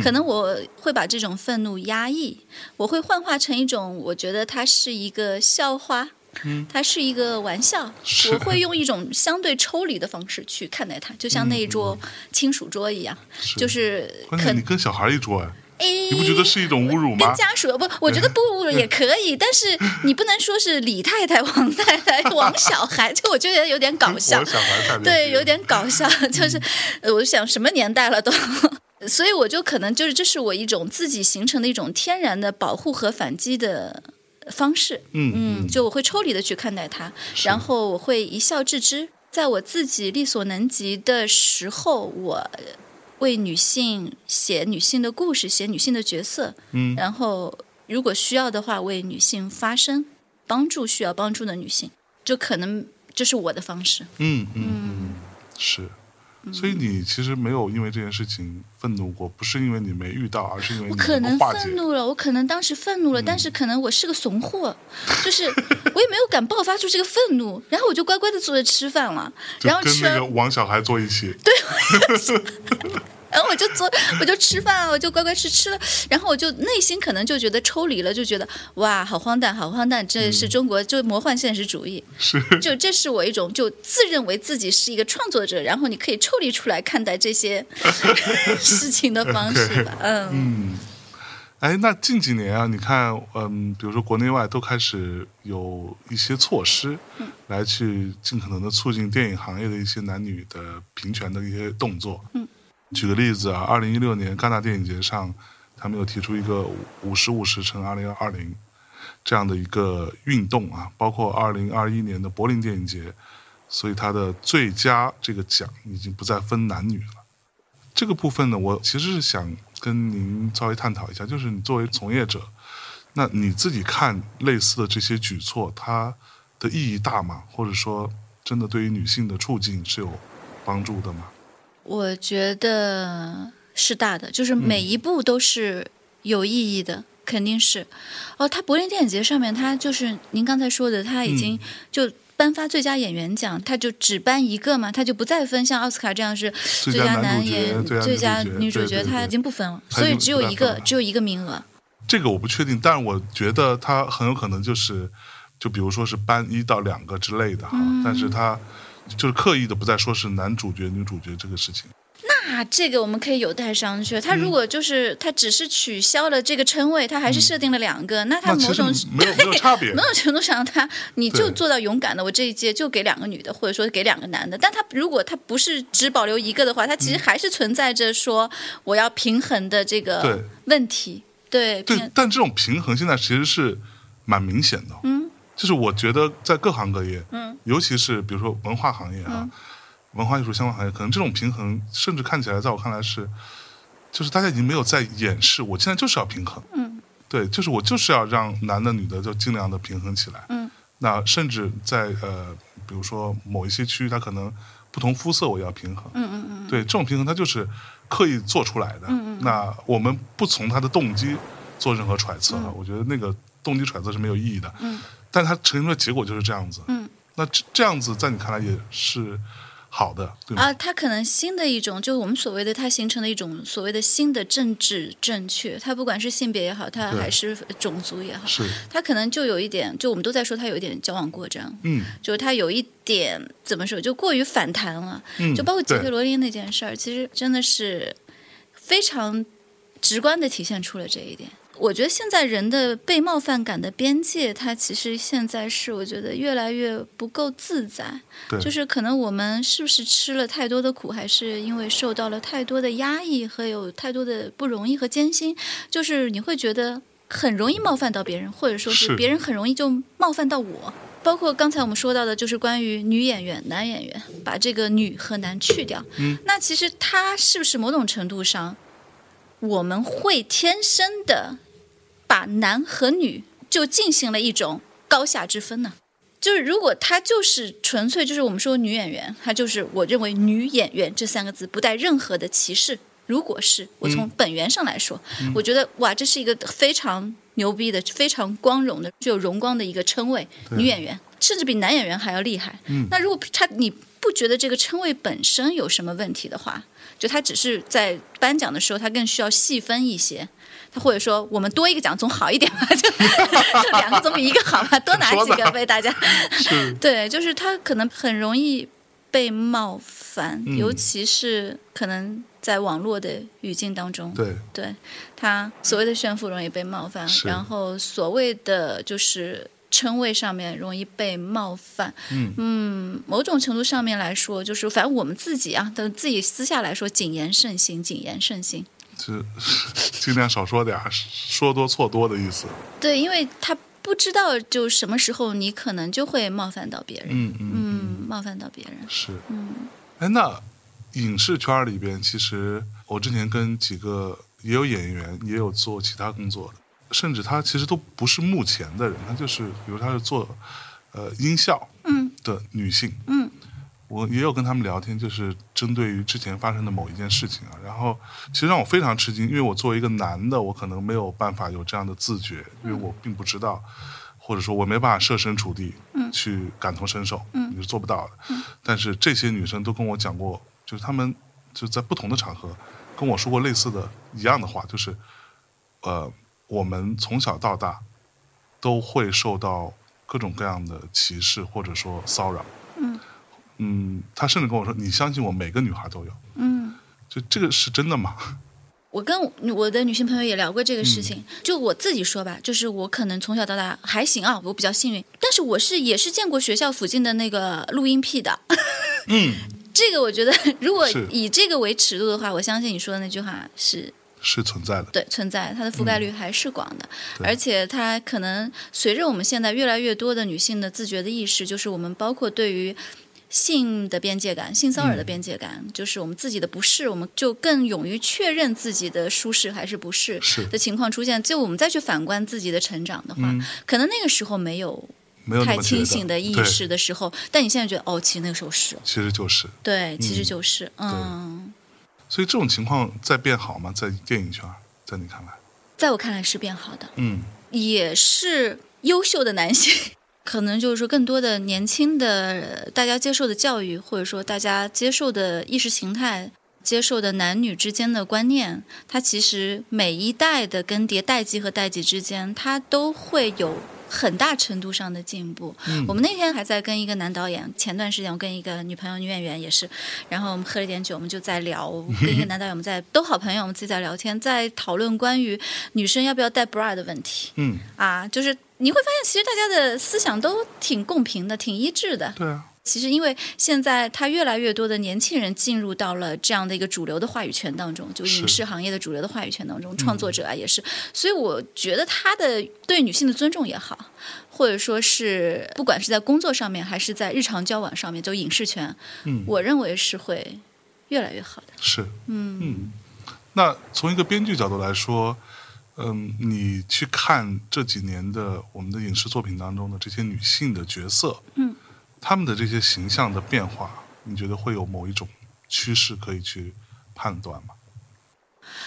可能我会把这种愤怒压抑，我会幻化成一种，我觉得它是一个笑话，嗯。它是一个玩笑，我会用一种相对抽离的方式去看待它，就像那一桌亲属桌一样，是。就是可关键你跟小孩一桌哎，哎，你不觉得是一种侮辱吗跟？家属不，我觉得不侮辱也可以，但是你不能说是李太太、王太太、王小孩，这我觉得有点搞笑我。小孩太对，有点搞笑，就是，呃我想什么年代了都，所以我就可能就是这是我一种自己形成的一种天然的保护和反击的方式，嗯嗯，就我会抽离的去看待它，然后我会一笑置之，在我自己力所能及的时候，我为女性写女性的故事，写女性的角色，嗯然后如果需要的话，为女性发声，帮助需要帮助的女性，就可能这是我的方式。嗯嗯嗯，是。所以你其实没有因为这件事情愤怒过，不是因为你没遇到，而是因为你我可能愤。怒了，我可能当时愤怒了，但嗯是可能我是个怂货，就是我也没有敢爆发出这个愤怒，然后我就乖乖的坐着吃饭了，然后跟那个王小孩坐一起，然后我就做，我就吃饭啊，我就乖乖吃吃了，然后我就内心可能就觉得抽离了，就觉得哇，好荒诞，好荒诞，这是中国就魔幻现实主义，是。就这是我一种就自认为自己是一个创作者，然后你可以抽离出来看待这些 事情的方式吧，嗯。嗯，哎，那近几年啊，你看，嗯，比如说国内外都开始有一些措施，嗯。来去尽可能的促进电影行业的一些男女的平权的一些动作。嗯，举个例子啊，二零一六年戛纳电影节上，他们有提出一个五十五十乘二零二零这样的一个运动啊，包括二零二一年的柏林电影节，所以它的最佳这个奖已经不再分男女了。这个部分呢，我其实是想跟您稍微探讨一下，就是你作为从业者，那你自己看类似的这些举措，它的意义大吗？或者说，真的对于女性的处境是有帮助的吗？我觉得是大的，就是每一步都是有意义的，肯定是。哦，他柏林电影节上面，他就是您刚才说的，他已经就颁发最佳演员奖，他就只颁一个嘛，他就不再分像奥斯卡这样是最佳男演、最最佳佳女女主角，他已经不分了，所以只有一个只有一个名额。这个我不确定，但是我觉得他很有可能就是，就比如说是颁一到两个之类的哈，但是他就是刻意的不再说是男主角、女主角这个事情。那这个我们可以有待商榷。他嗯如果就是他只是取消了这个称谓，他还是设定了两个，那他某种没有没有 差别某。种程度上他，你就做到勇敢的，我这一届就给两个女的，或者说给两个男的。但他如果他不是只保留一个的话，他其实还是存在着说我要平衡的这个问题。对，但这种平衡现在其实是蛮明显的。嗯，就是我觉得在各行各业，嗯，尤其是比如说文化行业啊，嗯文化艺术相关行业，可能这种平衡，甚至看起来，在我看来是，就是大家已经没有在掩饰，我现在就是要平衡。嗯，对，就是我就是要让男的女的就尽量的平衡起来。嗯，那甚至在呃，比如说某一些区域，它可能不同肤色我也要平衡。嗯嗯嗯，对，这种平衡它就是刻意做出来的。嗯嗯那我们不从他的动机做任何揣测我觉得那个动机揣测是没有意义的。嗯，但它呈现出的结果就是这样子。嗯，那这这样子在你看来也是好的，对吗？啊，它可能新的一种，就是我们所谓的它形成的一种所谓的新的政治正确，它不管是性别也好，它还是种族也好，是，它可能就有一点，就我们都在说它有一点矫枉过正，嗯就是它有一点怎么说，就过于反弹了。嗯，就包括杰克罗琳那件事儿，其实真的是非常直观的体现出了这一点。我觉得现在人的被冒犯感的边界，它其实现在是我觉得越来越不够自在。对，就是可能我们是不是吃了太多的苦，还是因为受到了太多的压抑和有太多的不容易和艰辛，就是你会觉得很容易冒犯到别人，或者说是是别人很容易就冒犯到我。包括刚才我们说到的，就是关于女演员、男演员，把这个女和男去掉。嗯，那其实他是不是某种程度上，我们会天生的把男和女就进行了一种高下之分呢？就是如果他就是纯粹就是我们说女演员，她就是我认为女演员这三个字不带任何的歧视。如果是我从本源上来说，我觉得哇，这是一个非常牛逼的、非常光荣的、具有荣光的一个称谓，女演员，甚至比男演员还要厉害。嗯那如果他你不觉得这个称谓本身有什么问题的话，就他只是在颁奖的时候，他更需要细分一些。他或者说，我们多一个奖总好一点吧，就就两个总比一个好吧，多拿几个被大家。对，就是他可能很容易被冒犯，嗯尤其是可能在网络的语境当中，对，对他所谓的炫富容易被冒犯，然后所谓的就是称谓上面容易被冒犯。嗯嗯，某种程度上面来说，就是反正我们自己啊，等自己私下来说，谨言慎行，谨言慎行。是 尽量少说点儿，说多错多的意思。对，因为他不知道就什么时候你可能就会冒犯到别人，嗯嗯嗯，冒犯到别人，是。嗯哎，那影视圈里边，其实我之前跟几个也有演员，也有做其他工作的，甚至他其实都不是幕前的人，他就是比如他是做呃音效嗯的女性，嗯我也有跟他们聊天，就是针对于之前发生的某一件事情啊，然后其实让我非常吃惊，因为我作为一个男的，我可能没有办法有这样的自觉，因为我并不知道，或者说我没办法设身处地去感同身受，嗯。你是做不到的。但是这些女生都跟我讲过，就是她们就在不同的场合跟我说过类似的一样的话，就是呃，我们从小到大都会受到各种各样的歧视或者说骚扰。嗯嗯，他甚至跟我说：“你相信我，每个女孩都有。嗯。”就这个是真的吗？我跟我的女性朋友也聊过这个嗯事情，就我自己说吧，就是我可能从小到大还行啊，我比较幸运，但是我是也是见过学校附近的那个录音癖的。嗯，这个我觉得，如果以这个为尺度的话，我相信你说的那句话是是存在的。对存在，它的覆盖率还是广的，嗯而且它可能随着我们现在越来越多的女性的自觉的意识，就是我们包括对于。性的边界感，性骚扰的边界感，就是我们自己的不适，我们就更勇于确认自己的舒适还是不适的情况出现。就我们再去反观自己的成长的话，嗯可能那个时候没有没有太清醒的意识的时候，但你现在觉得哦，其实那个时候是，其实就是。对，其实就是，嗯，所以这种情况在变好吗？在电影圈，在你看来？在我看来是变好的，嗯也是优秀的男性。可能就是说，更多的年轻的大家接受的教育，或者说大家接受的意识形态、接受的男女之间的观念，它其实每一代的更迭，代际和代际之间，它都会有很大程度上的进步。嗯我们那天还在跟一个男导演，前段时间我跟一个女朋友女演员也是，然后我们喝了点酒，我们就在聊，跟一个男导演我们在都好朋友，我们自己在聊天，在讨论关于女生要不要戴 bra 的问题。嗯，啊，就是你会发现，其实大家的思想都挺共平的，挺一致的。对啊，其实，因为现在他越来越多的年轻人进入到了这样的一个主流的话语权当中，就影视行业的主流的话语权当中，创作者啊也是。所以，我觉得他的对女性的尊重也好，或者说是不管是在工作上面，还是在日常交往上面，就影视圈，嗯我认为是会越来越好的。是，嗯嗯。那从一个编剧角度来说，嗯，你去看这几年的我们的影视作品当中的这些女性的角色，嗯，她们的这些形象的变化，你觉得会有某一种趋势可以去判断吗？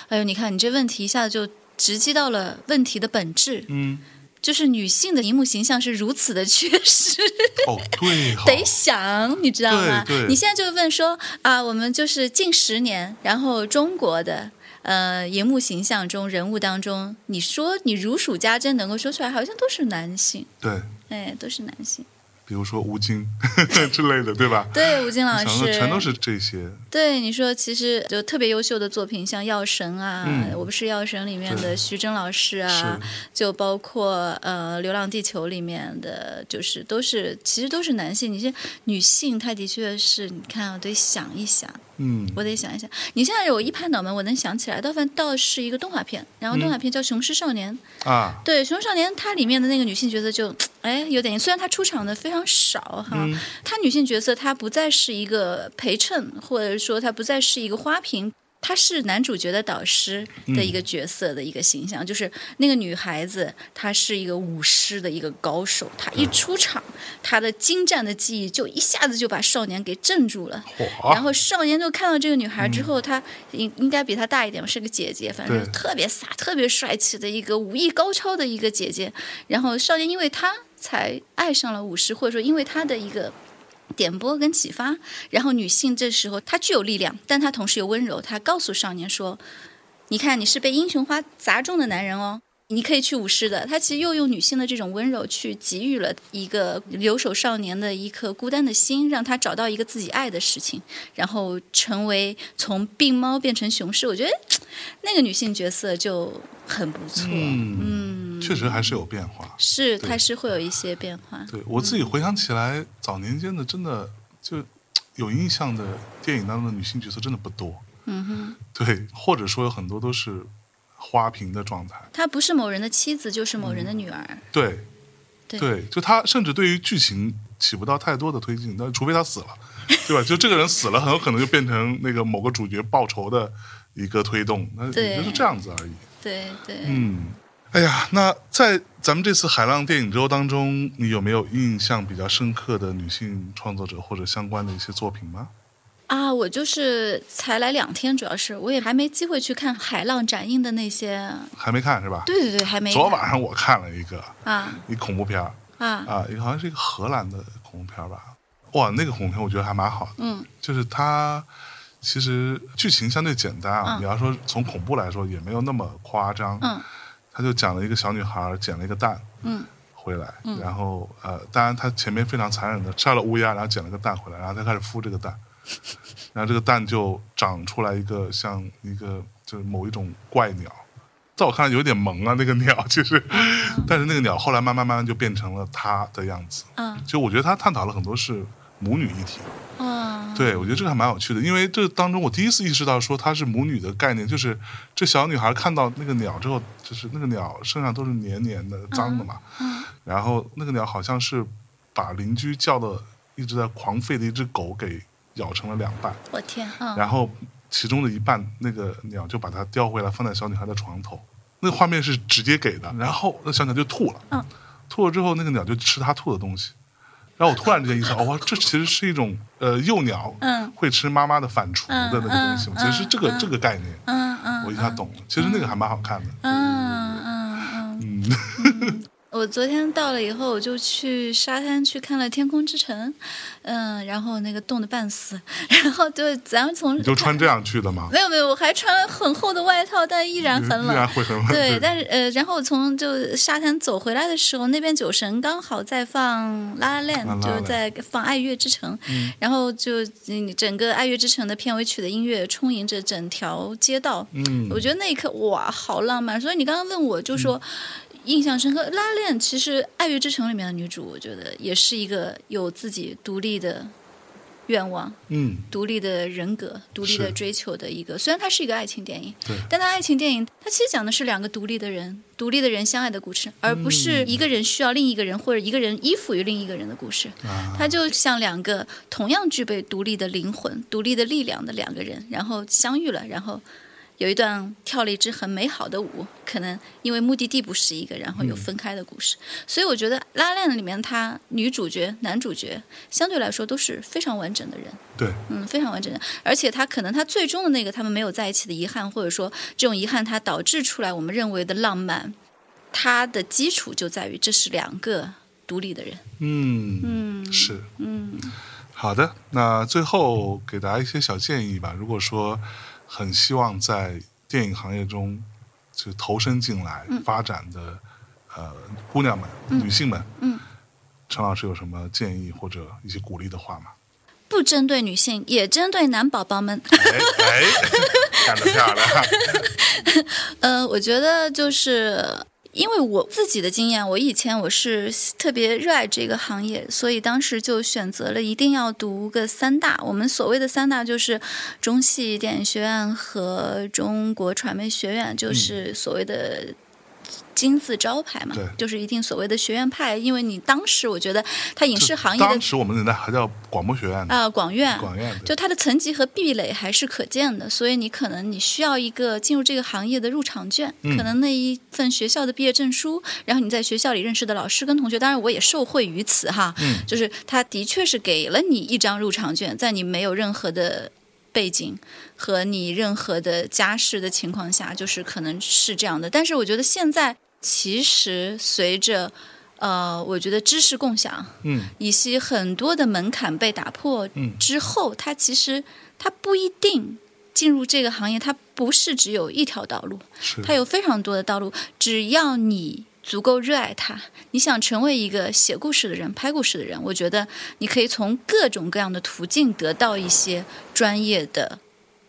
哎呦，你看你这问题一下子就直击到了问题的本质。嗯，就是女性的荧幕形象是如此的缺失，哦，对 哦、得想，你知道吗？对对你现在就问说啊，我们就是近十年，然后中国的呃荧幕形象中人物当中，你说你如数家珍能够说出来，好像都是男性，对，哎，都是男性。比如说吴京 之类的，对吧？对，吴京老师，全都是这些，对你说，其实就特别优秀的作品，像《药神》啊，嗯我不是《药神》里面的徐峥老师啊，就包括呃《流浪地球》里面的，就是都是其实都是男性。你这女性，她的确是，你看，我得想一想，嗯我得想一想。你现在我一拍脑门，我能想起来，倒反倒是一个动画片，然后动画片叫《雄狮少年》。啊，对，《雄狮少年》它里面的那个女性角色就，哎，有点，虽然她出场的非常少哈，嗯。她女性角色她不再是一个陪衬，或者说她不再是一个花瓶，他是男主角的导师的一个角色的一个形象，就是那个女孩子，她是一个舞狮的一个高手，她一出场，她的精湛的技艺就一下子就把少年给镇住了。然后少年就看到这个女孩之后，她应应该比她大一点吧，是个姐姐，反正对。特别飒、特别帅气的一个武艺高超的一个姐姐。然后少年因为她才爱上了舞狮，或者说因为他的一个。点拨跟启发，然后女性这时候她具有力量，但她同时又温柔。她告诉少年说：“你看，你是被英雄花砸中的男人哦，你可以去舞狮的。”她其实又用女性的这种温柔去给予了一个留守少年的一颗孤单的心，让他找到一个自己爱的事情，然后成为从病猫变成雄狮。我觉得那个女性角色就很不错。嗯，确实还是有变化。是，对它是会有一些变化。对我自己回想起来，早年间的真的就有印象的电影当中的女性角色真的不多。嗯哼，对，或者说有很多都是花瓶的状态。她不是某人的妻子，就是某人的女儿。对，对就她甚至对于剧情起不到太多的推进，但除非她死了，对吧？就这个人死了，很有可能就变成那个某个主角报仇的一个推动，那也对就是这样子而已。对对。嗯，哎呀，那在咱们这次海浪电影周当中，你有没有印象比较深刻的女性创作者或者相关的一些作品吗？啊，我就是才来两天，主要是我也还没机会去看海浪展映的那些。还没看是吧？对对对，还没。昨晚上我看了一个啊一恐怖片儿啊啊，一个好像是一个荷兰的恐怖片吧。哇，那个恐怖片我觉得还蛮好的。嗯就是它其实剧情相对简单啊，嗯你要说从恐怖来说也没有那么夸张。嗯他就讲了一个小女孩捡了一个蛋嗯回来，然后呃，当然他前面非常残忍的杀了乌鸦，然后捡了个蛋回来，然后他开始孵这个蛋，然后这个蛋就长出来一个像一个就是某一种怪鸟。在我看来有点萌啊，那个鸟其实，但是那个鸟后来慢慢慢慢就变成了它的样子。嗯就我觉得他探讨了很多是母女议题。嗯，对，我觉得这个还蛮有趣的，因为这当中我第一次意识到说它是母女的概念，就是这小女孩看到那个鸟之后，就是那个鸟身上都是黏黏的、脏的嘛，嗯然后那个鸟好像是把邻居叫的一直在狂吠的一只狗给咬成了两半，我天啊！然后其中的一半那个鸟就把它叼回来放在小女孩的床头，那个画面是直接给的，然后那小鸟就吐了，嗯。吐了之后那个鸟就吃它吐的东西。然后我突然之间意识到，哦，这其实是一种呃幼鸟，嗯。会吃妈妈的反刍的那个东西其实是这个、嗯这个概念，嗯嗯我一下懂了。其实那个还蛮好看的，嗯嗯。嗯。嗯，我昨天到了以后，我就去沙滩去看了《天空之城》，嗯，然后那个冻得半死，然后就咱们从你就穿这样去的吗？没有没有，我还穿了很厚的外套，但依然很依然冷。会很冷。对，但是呃，然后我从就沙滩走回来的时候，那边酒神刚好在放《La Land 啊》，就在放《爱乐之城》，然后就嗯整个《爱乐之城》的片尾曲的音乐充盈着整条街道，嗯，我觉得那一刻哇，好浪漫。所以你刚刚问我，就说、印象深刻，拉链其实《爱乐之城》里面的女主，我觉得也是一个有自己独立的愿望、嗯，独立的人格、独立的追求的一个。虽然它是一个爱情电影，对，但它爱情电影，它其实讲的是两个独立的人、独立的人相爱的故事，而不是一个人需要另一个人或者一个人依附于另一个人的故事。啊，它就像两个同样具备独立的灵魂、独立的力量的两个人，然后相遇了，然后有一段跳了一支很美好的舞，可能因为目的地不是一个，然后有分开的故事。所以我觉得《拉链》里面，他女主角、男主角相对来说都是非常完整的人，对，嗯，非常完整的。而且他可能他最终的那个他们没有在一起的遗憾，或者说这种遗憾，它导致出来我们认为的浪漫，它的基础就在于这是两个独立的人。嗯嗯是。嗯。好的，那最后给大家一些小建议吧。如果说很希望在电影行业中就投身进来、发展的呃姑娘们、女性们，嗯，陈老师有什么建议或者一些鼓励的话吗？不针对女性，也针对男宝宝们。哎哎，干得漂亮！呃，我觉得就是因为我自己的经验，我以前我是特别热爱这个行业，所以当时就选择了一定要读个三大。我们所谓的三大就是中戏电影学院和中国传媒学院，就是所谓的。金字招牌嘛，就是一定所谓的学院派。因为你当时我觉得它影视行业的当时我们年代还叫广播学院呢，啊、广院，广院就它的层级和壁垒还是可见的，所以你可能你需要一个进入这个行业的入场券，嗯。可能那一份学校的毕业证书，然后你在学校里认识的老师跟同学，当然我也受惠于此哈，嗯。就是他的确是给了你一张入场券，在你没有任何的背景和你任何的家世的情况下，就是可能是这样的。但是我觉得现在其实随着呃，我觉得知识共享，嗯，以及很多的门槛被打破嗯之后，它其实它不一定进入这个行业，它不是只有一条道路，是它有非常多的道路。只要你足够热爱它，你想成为一个写故事的人、拍故事的人，我觉得你可以从各种各样的途径得到一些专业的。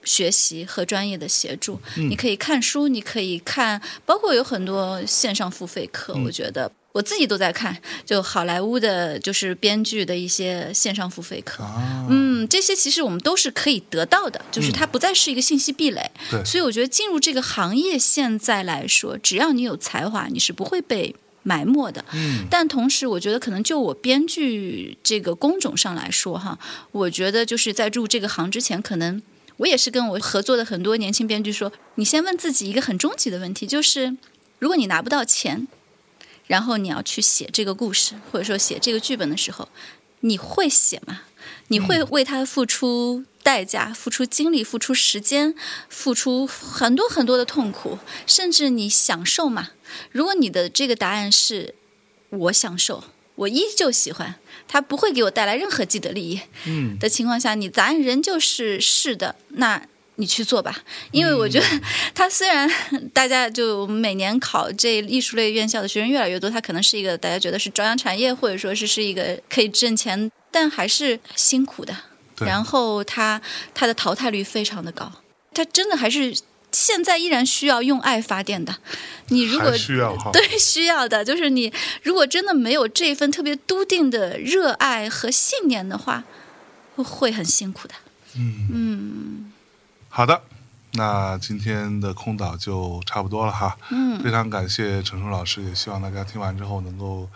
学习和专业的协助，嗯。你可以看书，你可以看，包括有很多线上付费课，嗯。我觉得我自己都在看，就好莱坞的，就是编剧的一些线上付费课。啊，嗯，这些其实我们都是可以得到的，就是它不再是一个信息壁垒。对。所以我觉得进入这个行业，现在来说，只要你有才华，你是不会被埋没的。嗯。但同时，我觉得可能就我编剧这个工种上来说，哈，我觉得就是在入这个行之前，可能我也是跟我合作的很多年轻编剧说，你先问自己一个很终极的问题，就是如果你拿不到钱，然后你要去写这个故事，或者说写这个剧本的时候，你会写吗？你会为他付出代价、付出精力、付出时间、付出很多很多的痛苦，甚至你享受吗？如果你的这个答案是我享受，我依旧喜欢，它不会给我带来任何既得利益嗯的情况下，你答案仍旧是是的，那你去做吧。因为我觉得它虽然大家就每年考这艺术类院校的学生越来越多，它可能是一个大家觉得是朝阳产业，或者说是是一个可以挣钱，但还是辛苦的。对然后它它的淘汰率非常的高，它真的还是现在依然需要用爱发电的。你如果需要哈，对，需要的就是你，如果真的没有这份特别笃定的热爱和信念的话，会很辛苦的。嗯嗯好的，那今天的空岛就差不多了哈。嗯，非常感谢陈冲老师，也希望大家听完之后能够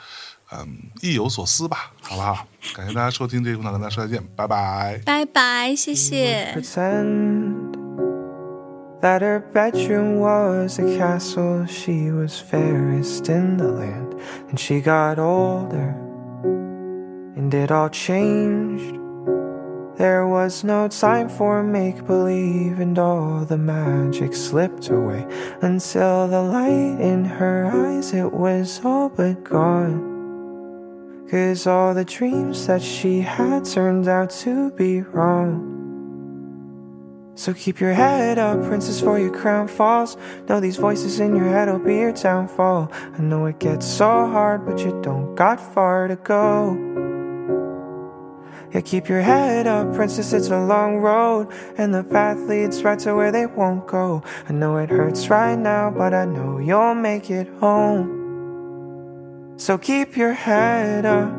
嗯意有所思吧，好不好？感谢大家收听这一空岛，跟大家说再见，拜拜。拜拜，谢谢。That her bedroom was a castle. She was fairest in the land. And she got older, and it all changed. There was no time for make believe, and all the magic slipped away until the light in her eyes, it was all but gone. Cause all the dreams that she had turned out to be wrong. So keep your head up, princess, for your crown falls. Know these voices in your head will be your downfall. I know it gets so hard, but you don't got far to go. Yeah, keep your head up, princess, it's a long road. And the path leads right to where they won't go. I know it hurts right now, but I know you'll make it home. So keep your head up.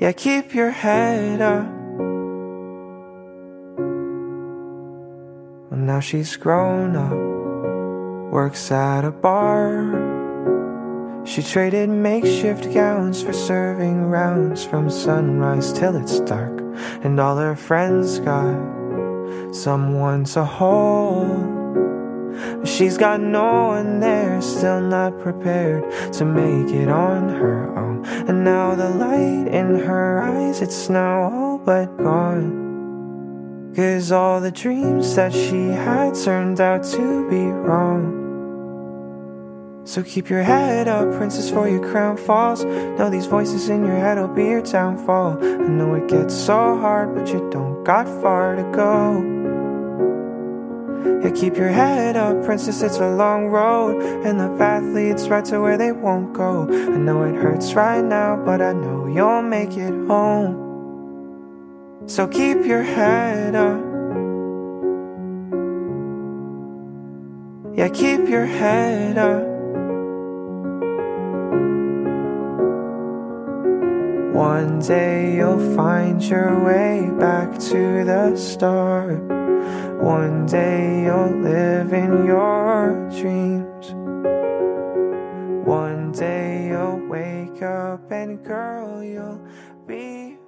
Yeah, keep your head up. Now she's grown up, works at a bar. She traded makeshift gowns for serving rounds from sunrise till it's dark. And all her friends got someone to hold. She's got no one there, still not prepared to make it on her own. And now the light in her eyes, it's now all but gone. Cause all the dreams that she had turned out to be wrong. So keep your head up, princess, for your crown falls. Know these voices in your head will be your downfall. I know it gets so hard, but you don't got far to go. Yeah, keep your head up, princess, it's a long road. And the path leads right to where they won't go. I know it hurts right now, but I know you'll make it home. So keep your head up. Yeah, keep your head up. One day you'll find your way back to the start. One day you'll live in your dreams. One day you'll wake up and girl, you'll be